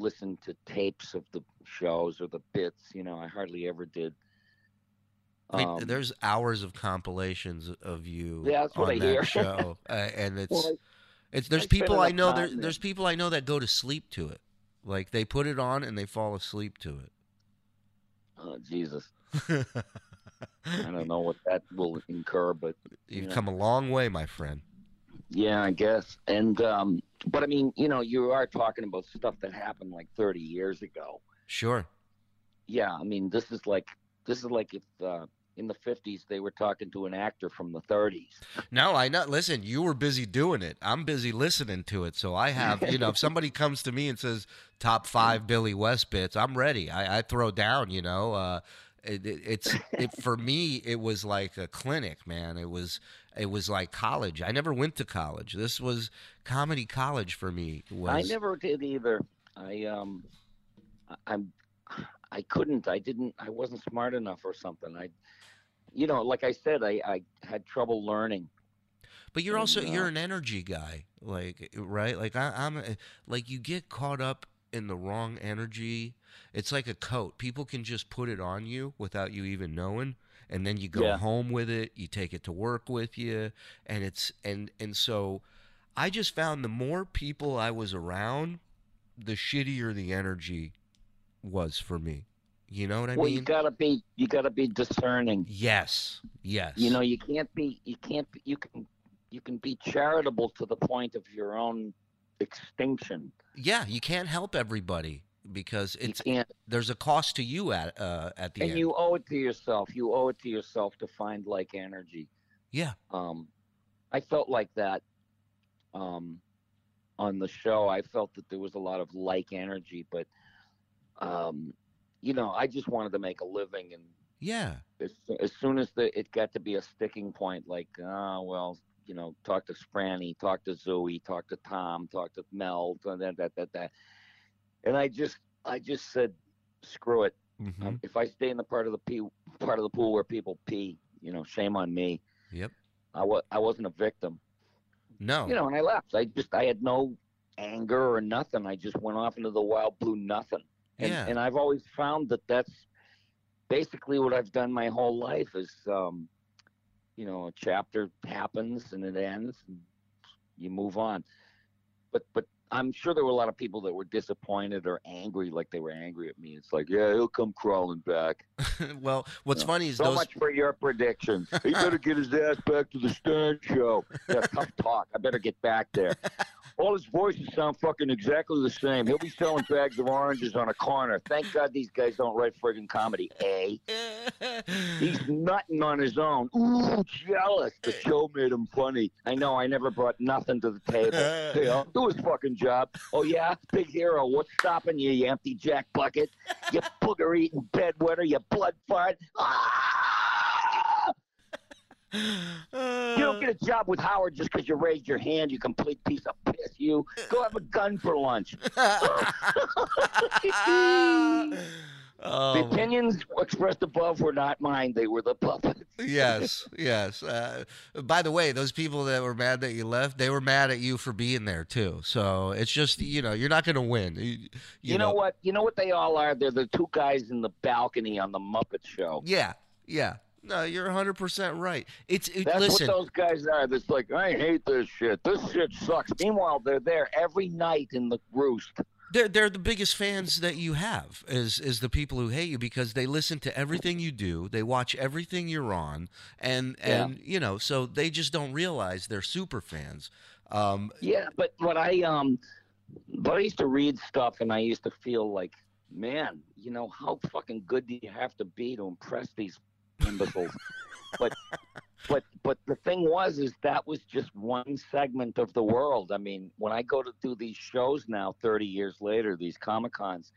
listen to tapes of the shows or the bits. You know, I hardly ever did. I mean, Um, there's hours of compilations of you Yeah, that's on what I that hear. show, uh, and it's well, it's there's I people I know there, there. there's people I know that go to sleep to it, like they put it on and they fall asleep to it. oh, Jesus, I don't know what that will incur, but You've Yeah. come a long way, my friend. Yeah, I guess. And um but I mean, you know, you are talking about stuff that happened like 30 years ago. Sure. Yeah, I mean, this is like this is like if uh in the 50s they were talking to an actor from the 30s. No, I not listen. You were busy doing it. I'm busy listening to it. So I have, you know, if somebody comes to me and says top five Billy West bits, I'm ready. I, I throw down, you know, uh, It, it, it's it for me. It was like a clinic, man. It was it was like college. I never went to college. This was comedy college for me. Was I never did either. I um, I'm, I couldn't. I didn't. I wasn't smart enough or something. I, you know, like I said, I I had trouble learning. But you're also And, you're uh, an energy guy, like right? Like I, I'm like you get caught up in the wrong energy. It's like a coat. People can just put it on you without you even knowing, and then you go Yeah. home with it. You take it to work with you, and it's and and so, I just found the more people I was around, the shittier the energy was for me. You know what I mean? well, you gotta be you gotta be discerning. yes, yes. You know, you can't be you can't be, you can you can be charitable to the point of your own extinction. yeah, you can't help everybody because it's there's a cost to you at uh, at the end. and end. you owe it to yourself. You owe it to yourself to find like energy. yeah, um, I felt like that um, on the show. I felt that there was a lot of like energy, but um, you know, I just wanted to make a living, and yeah, as, as soon as the, it got to be a sticking point, like, ah, well, you know, talk to Franny, talk to Zoe, talk to Tom, talk to Mel, that, that, that, that, and I just, I just said, screw it. mhm, Um, if I stay in the part of the pee, part of the pool where people pee, you know, shame on me. Yep. I was I wasn't a victim, no, you know, and I left. I just I had no anger or nothing. I just went off into the wild blue nothing. And yeah, and I've always found that that's basically what I've done my whole life is um you know, a chapter happens and it ends and you move on. But but I'm sure there were a lot of people that were disappointed or angry, like they were angry at me. It's like, yeah, he'll come crawling back. well, what's Yeah. funny is So those. much for your predictions. he better get his ass back to the Stern show. Yeah, tough talk. I better get back there. All his voices sound fucking exactly the same. He'll be selling bags of oranges on a corner. Thank God these guys don't write friggin' comedy, eh? He's nutting on his own. Ooh, jealous. The show made him funny. I know. I never brought nothing to the table. Hey, I'll do his fucking job. Oh yeah, big hero. What's stopping you, you empty jack bucket? You booger eating bedwetter. You blood fart. Ah! You don't get a job with Howard just because you raised your hand. You complete piece of piss. You go have a gun for lunch. The oh, opinions expressed above were not mine. They were the puppets. yes, yes. Uh, by the way, those people that were mad that you left, they were mad at you for being there too. So it's just you know you're not going to win. You, you You, know, what? You know what they all are? They're the two guys in the balcony on the Muppet Show. Yeah, yeah. No, you're 100 percent right. It's it, That's listen. what those guys are. That's like, I hate this shit. This shit sucks. Meanwhile, they're there every night in the roost. they're they're the biggest fans that you have is is the people who hate you because they listen to everything you do they watch everything you're on and Yeah. and you know so they just don't realize they're super fans um Yeah, but but I um, but I used to read stuff and I used to feel like, man, you know, how fucking good do you have to be to impress these imbeciles? but but but the thing was is that was just one segment of the world. I mean, when I go to do these shows now, thirty years later, these comic cons.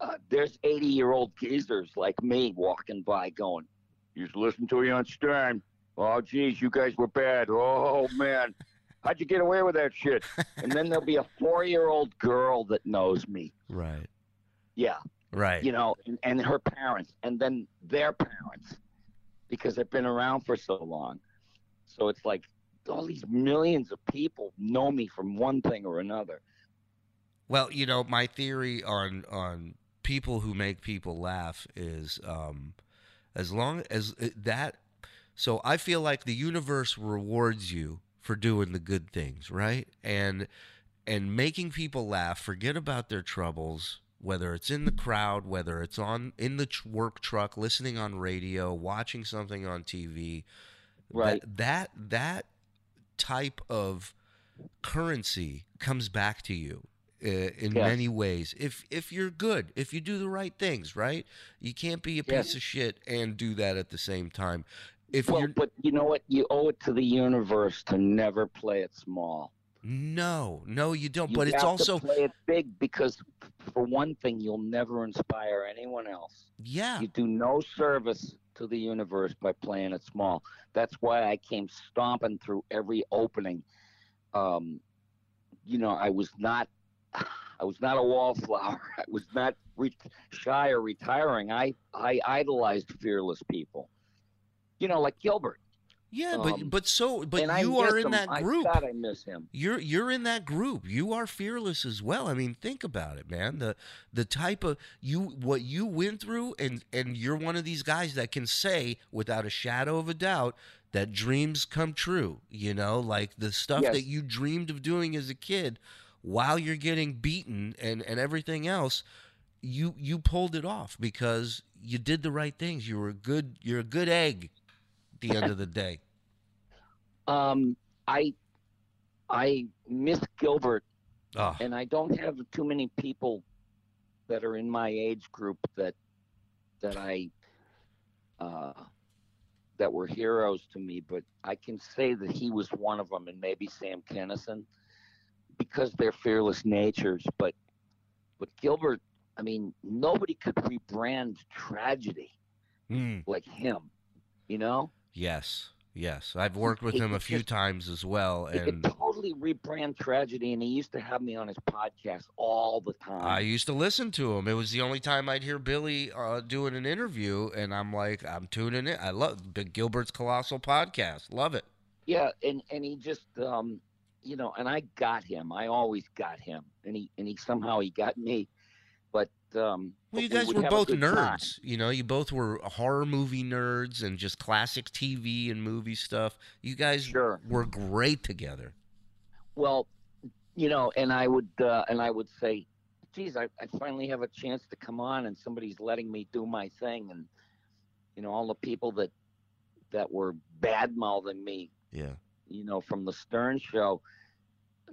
Uh, there's 80 year old geezers like me walking by going, to listen to you on Stern. Oh, geez, you guys were bad. Oh, man. How'd you get away with that shit? And then there'll be a four year old girl that knows me. right Yeah. Right You know, and, and her parents, and then their parents, because they've been around for so long. So it's like all these millions of people know me from one thing or another. well you know my theory on on people who make people laugh is um as long as that so i feel like the universe rewards you for doing the good things right and and making people laugh forget about their troubles whether it's in the crowd whether it's on in the work truck listening on radio watching something on tv Right. that that, that type of currency comes back to you uh, in Yes. many ways if if you're good if you do the right things right you can't be a Yes. piece of shit and do that at the same time if Well, but you know what? You owe it to the universe to never play it small. No, no, you don't. You but it's also play it big because, for one thing, you'll never inspire anyone else. yeah, You do no service to the universe by playing it small. That's why I came stomping through every opening. Um, you know, I was not, I was not a wallflower. I was not re- shy or retiring. I I idolized fearless people. You know, like Gilbert. Yeah. But um, but so but you are in him. that I- group. God, I miss him. You're you're in that group. You are fearless as well. I mean, think about it, man. The the type of you what you went through and and you're one of these guys that can say without a shadow of a doubt that dreams come true, you know, like the stuff Yes. that you dreamed of doing as a kid while you're getting beaten and and everything else, you you pulled it off because you did the right things. You were a good you're a good egg the end of the day. Um, I I miss Gilbert Oh, and I don't have too many people that are in my age group that that I uh, that were heroes to me, but I can say that he was one of them, and maybe Sam Kinison, because they're fearless natures. But but Gilbert, I mean, nobody could rebrand tragedy mm. like him. You know, Yes, yes. I've worked with He him a few just- times as well, and totally rebrand tragedy, and he used to have me on his podcast all the time. I used to listen to him. It was the only time I'd hear Billy uh, doing an interview, and I'm like, I'm tuning in. I love Big Gilbert's Colossal Podcast. Love it. Yeah, and and he just um you know, and I got him. I always got him. And he and he somehow he got me. Um Well, you guys would were both good time. nerds. You know, you both were horror movie nerds and just classic TV and movie stuff. You guys Sure. were great together. Well, you know, and I would uh, and I would say, geez, I, I finally have a chance to come on and somebody's letting me do my thing and you know, all the people that that were bad mouthing me Yeah. you know, from the Stern show,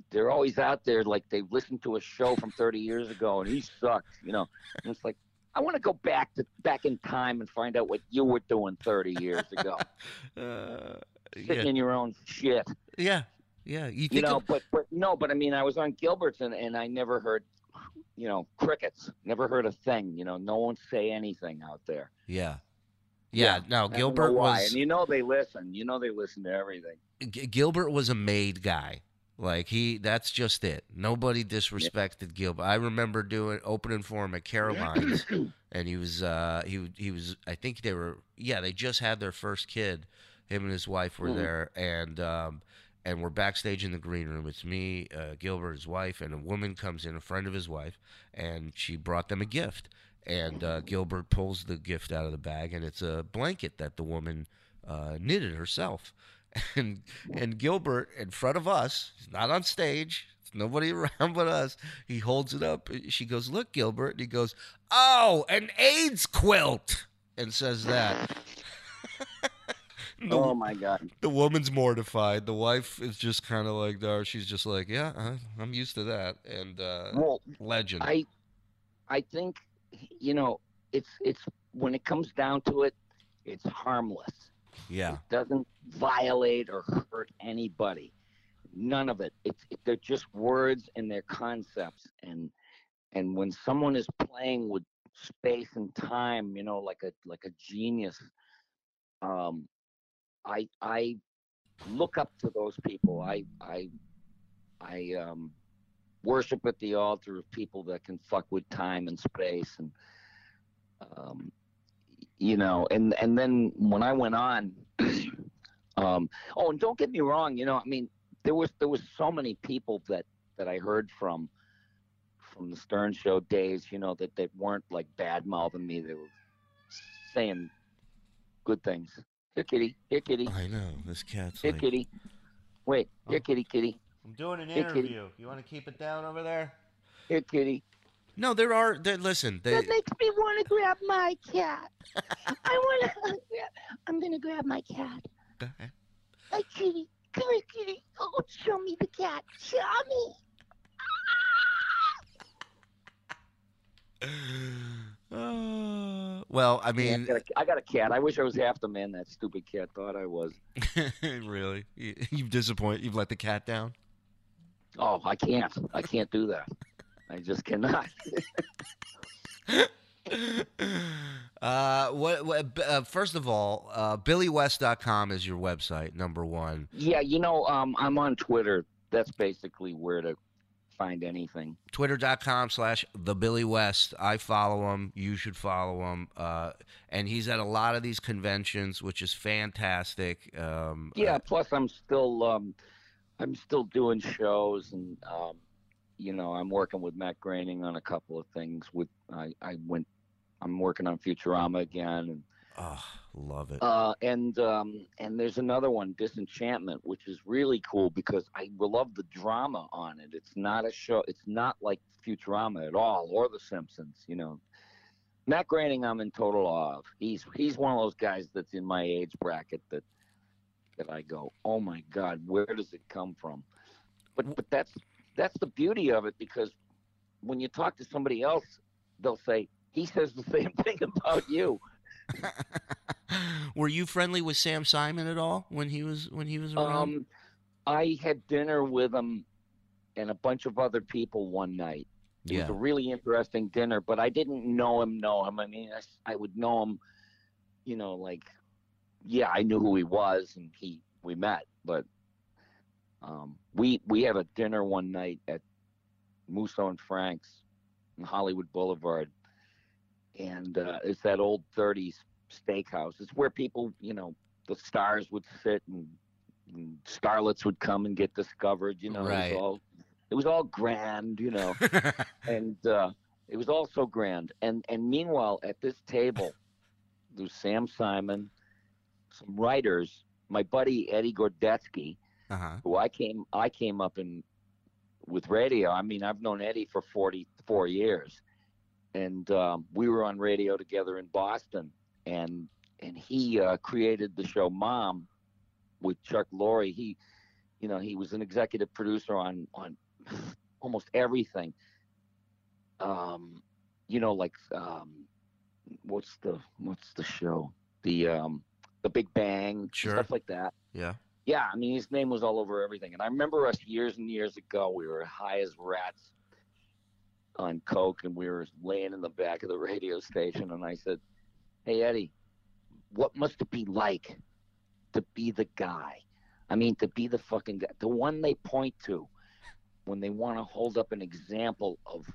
they're always out there like they've listened to a show from 30 years ago and he sucked, you know. And it's like, I want to go back to back in time and find out what you were doing 30 years ago, Uh, sitting yeah. in your own shit, Yeah. Yeah. You you know. of- But but no, but I mean, I was on Gilbert's and, and I never heard, you know, crickets. Never heard a thing. You know, no one say anything out there. yeah. Yeah. No, don't know Gilbert why. was. and you know they listen. You know they listen to everything. G- Gilbert was a made guy. Like he, that's just it. Nobody disrespected Gilbert. I remember doing opening for him at Caroline's, and he was, uh, he he was. I think they were, yeah, they just had their first kid. Him and his wife were Mhm. there, and um, and we're backstage in the green room. It's me, uh, Gilbert, his wife, and a woman comes in, a friend of his wife, and she brought them a gift. And uh, Gilbert pulls the gift out of the bag, and it's a blanket that the woman uh, knitted herself. And and Gilbert in front of us, not on stage, nobody around but us. He holds it up. She goes, "Look, Gilbert." And he goes, "Oh, an AIDS quilt," and says that. the, Oh my God. the woman's mortified. The wife is just kind of like, "Dar." She's just like, "Yeah, I- I'm used to that." And uh, Well, legend. I I think you know it's it's when it comes down to it, it's harmless. Yeah, It doesn't violate or hurt anybody. None of it. It's it, they're just words and they're concepts and and when someone is playing with space and time, you know, like a like a genius, um, I I look up to those people. I I I um worship at the altar of people that can fuck with time and space and um you know and and then when i went on um oh and don't get me wrong you know i mean there was there was so many people that that i heard from from the stern show days you know that they weren't like bad mouthing me they were saying good things here kitty here kitty I know this cat's here like. kitty wait here Oh. kitty kitty I'm doing an Hey, kitty. interview. You want to keep it down over there? here kitty No, there are. There, listen, they, That makes me want to grab my cat. I want to grab. I'm gonna grab my cat. Hi, kitty. Come here, kitty. Oh, show me the cat. Show me. Uh, well, I Yeah, I, got a, I got a cat i wish i was half the man that stupid cat thought i was really, You- you've disappointed. You've let the cat down. Oh, I can't. I can't do that. I just cannot. uh, what? what uh, first of all, uh, BillyWest.com is your website, number one. yeah, you know, um, I'm on Twitter. That's basically where to find anything. Twitter.com slash the Billy West. I follow him. You should follow him. Uh, and he's at a lot of these conventions, which is fantastic. Um, Yeah. uh, plus, I'm still, um, I'm still doing shows, and um, you know, I'm working with Matt Groening on a couple of things. With I, I went, I'm working on Futurama again, and oh, love it. Uh, and um, and there's another one, Disenchantment, which is really cool because I love the drama on it. It's not a show. It's not like Futurama at all, or The Simpsons. You know, Matt Groening, I'm in total awe of. He's he's one of those guys that's in my age bracket that that I go, oh my God, where does it come from? But but that's that's the beauty of it because when you talk to somebody else, they'll say he says the same thing about you. Were you friendly with Sam Simon at all when he was when he was around? Um, I had dinner with him and a bunch of other people one night. It yeah. was a really interesting dinner, but I didn't know him. Know him? I mean, I would know him. You know, like, yeah, I knew who he was, and he we met, but um, we we had a dinner one night at Musso and Frank's in Hollywood Boulevard, and uh, it's that old '30s steakhouse. It's where people, you know, the stars would sit and, and starlets would come and get discovered. You know, it was all it was all grand. You know and uh, it was all so grand. And and meanwhile, at this table, there was Sam Simon, some writers, my buddy Eddie Gorodetsky, uh-huh. who I came I came up in with radio. I mean, I've known Eddie for forty four years, and um, we were on radio together in Boston, and and he uh, created the show Mom with Chuck Lorre. He, you know, he was an executive producer on on almost everything. Um, you know, like um, what's the what's the show? The um, the Big Bang, Sure. stuff like that. Yeah. Yeah, I mean, his name was all over everything. And I remember us years and years ago, we were high as rats on Coke and we were laying in the back of the radio station. And I said, Hey, Eddie, what must it be like to be the guy? I mean, to be the fucking guy, the one they point to when they want to hold up an example of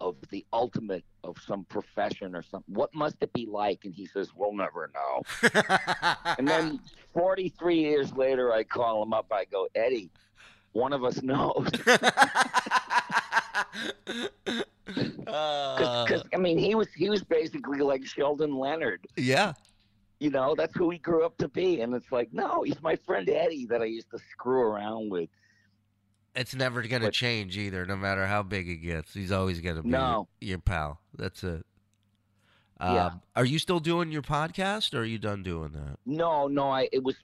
of the ultimate of some profession or something. What must it be like? And he says, We'll never know. And then 43 years later, I call him up. I go, Eddie, one of us knows. Uh, Because I mean, he was he was basically like Sheldon Leonard. yeah. You know, that's who he grew up to be. And it's like, no, he's my friend Eddie that I used to screw around with. It's never going to change either, no matter how big it gets. He's always going to be No. your, your pal. That's it. Um, Yeah. Are you still doing your podcast, or are you done doing that? No, no, I it was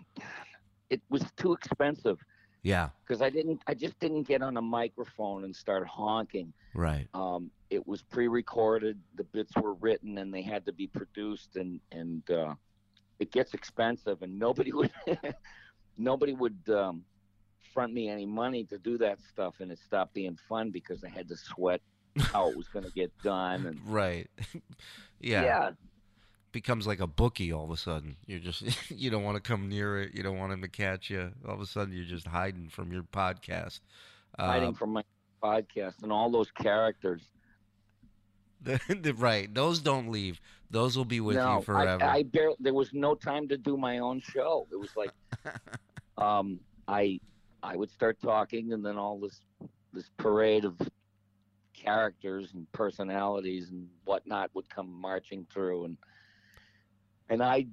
it was too expensive Yeah. because I didn't I just didn't get on a microphone and start honking. Right. um, it was pre-recorded the bits were written and they had to be produced and and uh, it gets expensive and nobody would nobody would um, front me any money to do that stuff and it stopped being fun because i had to sweat how it was going to get done and Right. yeah. yeah Becomes like a bookie all of a sudden. You're just you don't want to come near it. You don't want him to catch you. All of a sudden, you're just hiding from your podcast. hiding Um, from my podcast and all those characters right. Those don't leave. Those will be with no, you forever. I, I barely, there was no time to do my own show. It was like, um, I, I would start talking, and then all this, this parade of characters and personalities and whatnot would come marching through, and, and I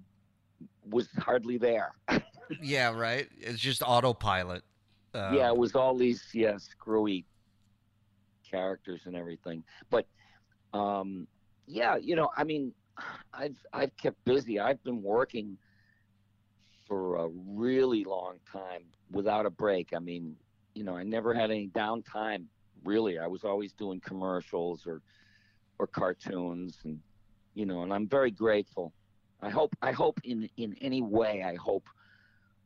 was hardly there. yeah. Right. It's just autopilot. Um, yeah, it was all these yeah screwy characters and everything. But um, yeah, you know, I mean, I've I've kept busy. I've been working for a really long time without a break. I mean, you know, I never had any downtime. Really, I was always doing commercials or or cartoons, and you know, and I'm very grateful. I hope I hope in in any way I hope,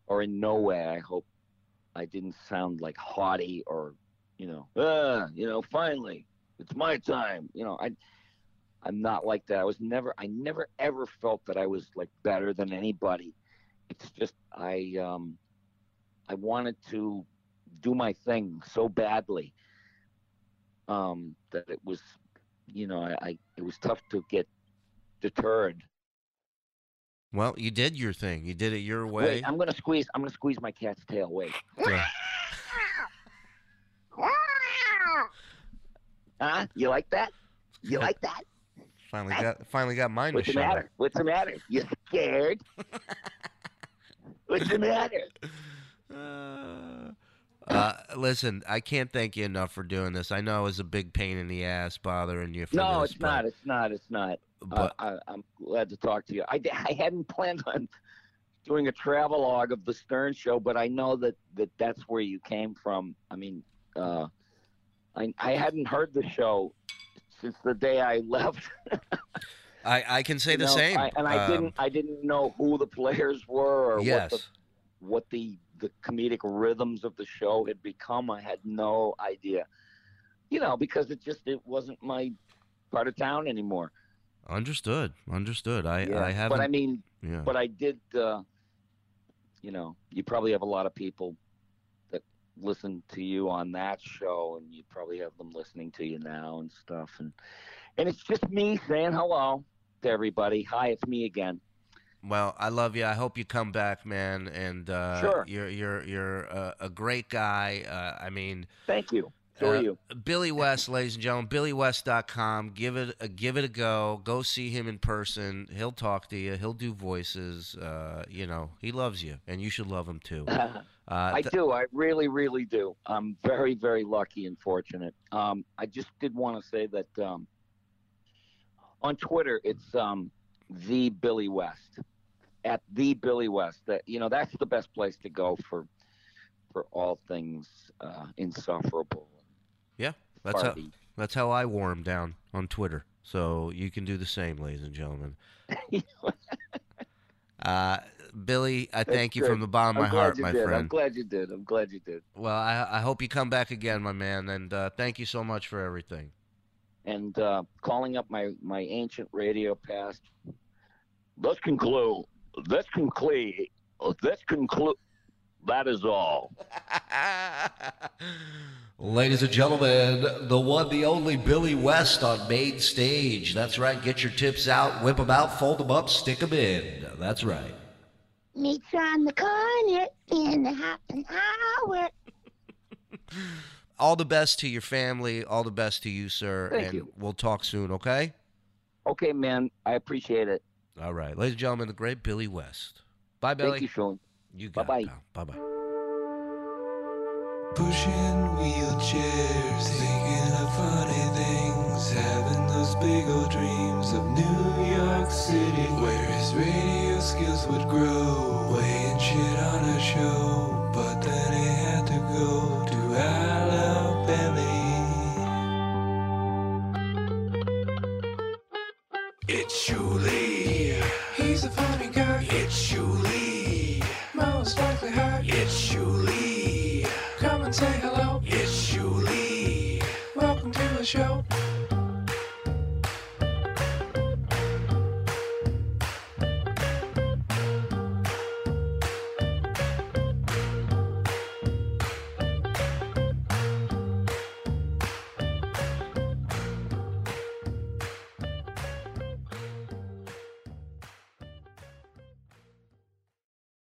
or in no way I hope I didn't sound like haughty or you know, uh, you know, finally, it's my time. You know, I, I'm not like that. I was never, I never ever felt that I was like better than anybody. It's just I, um, I wanted to do my thing so badly, um, that it was, you know, I, I it was tough to get deterred. Well, you did your thing. You did it your way. Wait, I'm gonna squeeze. I'm gonna squeeze my cat's tail. Wait. Yeah. Huh? You like that? You like that? Finally got finally got mine to What's the up. matter? What's the matter? You scared? What's the matter? Uh, uh, listen, I can't thank you enough for doing this. I know it was a big pain in the ass bothering you for No, this. it's not. It's not. It's not. But, uh, I, I'm glad to talk to you. I, I hadn't planned on doing a travelogue of the Stern Show, but I know that, that that's where you came from. I mean, uh, I I hadn't heard the show since the day I left. I, I can say you the know, same. I, and I Um, didn't I didn't know who the players were or Yes. what the what the the comedic rhythms of the show had become. I had no idea. You know, because it just it wasn't my part of town anymore. Understood. Understood. I Yeah. I haven't. but I mean, yeah. but I did. Uh, you know, you probably have a lot of people that listen to you on that show, and you probably have them listening to you now and stuff. And and it's just me saying hello to everybody. Hi, it's me again. Well, I love you. I hope you come back, man. And uh, Sure. you're you're you're a, a great guy. Uh, I mean, Thank you. So are Uh, you. Billy West, ladies and gentlemen, BillyWest.com. Give it a give it a go. Go see him in person. He'll talk to you. He'll do voices. Uh, you know, he loves you, and you should love him too. Uh, I do. I really, really do. I'm very, very lucky and fortunate. Um, I just did want to say that um, on Twitter, it's um, the Billy West at the Billy West. That you know, that's the best place to go for for all things uh, insufferable. Yeah, that's how that's how I wore him down on Twitter. So you can do the same, ladies and gentlemen. Uh, Billy, I thank you good. from the bottom of I'm my heart, my did. I'm glad you did. I'm glad you did. Well, I, I hope you come back again, my man, and uh, thank you so much for everything. And uh, calling up my my ancient radio past. Let's conclude. Let's conclude. Let's conclude. That is all. Ladies and gentlemen, the one, the only Billy West on main stage. That's right. Get your tips out, whip them out, fold them up, stick them in. That's right. Meet you on the corner in a half an hour. all the best to your family. All the best to you, sir. Thank and you. we'll talk soon, okay? Okay, man. I appreciate it. All right. Ladies and gentlemen, the great Billy West. Bye, Billy. Thank you, Sean. You got Bye-bye. it. Bye bye. Pushing wheelchairs, thinking of funny things, having those big old dreams of New York City, where his radio skills would grow, weighing shit on a show, but then he had to go to been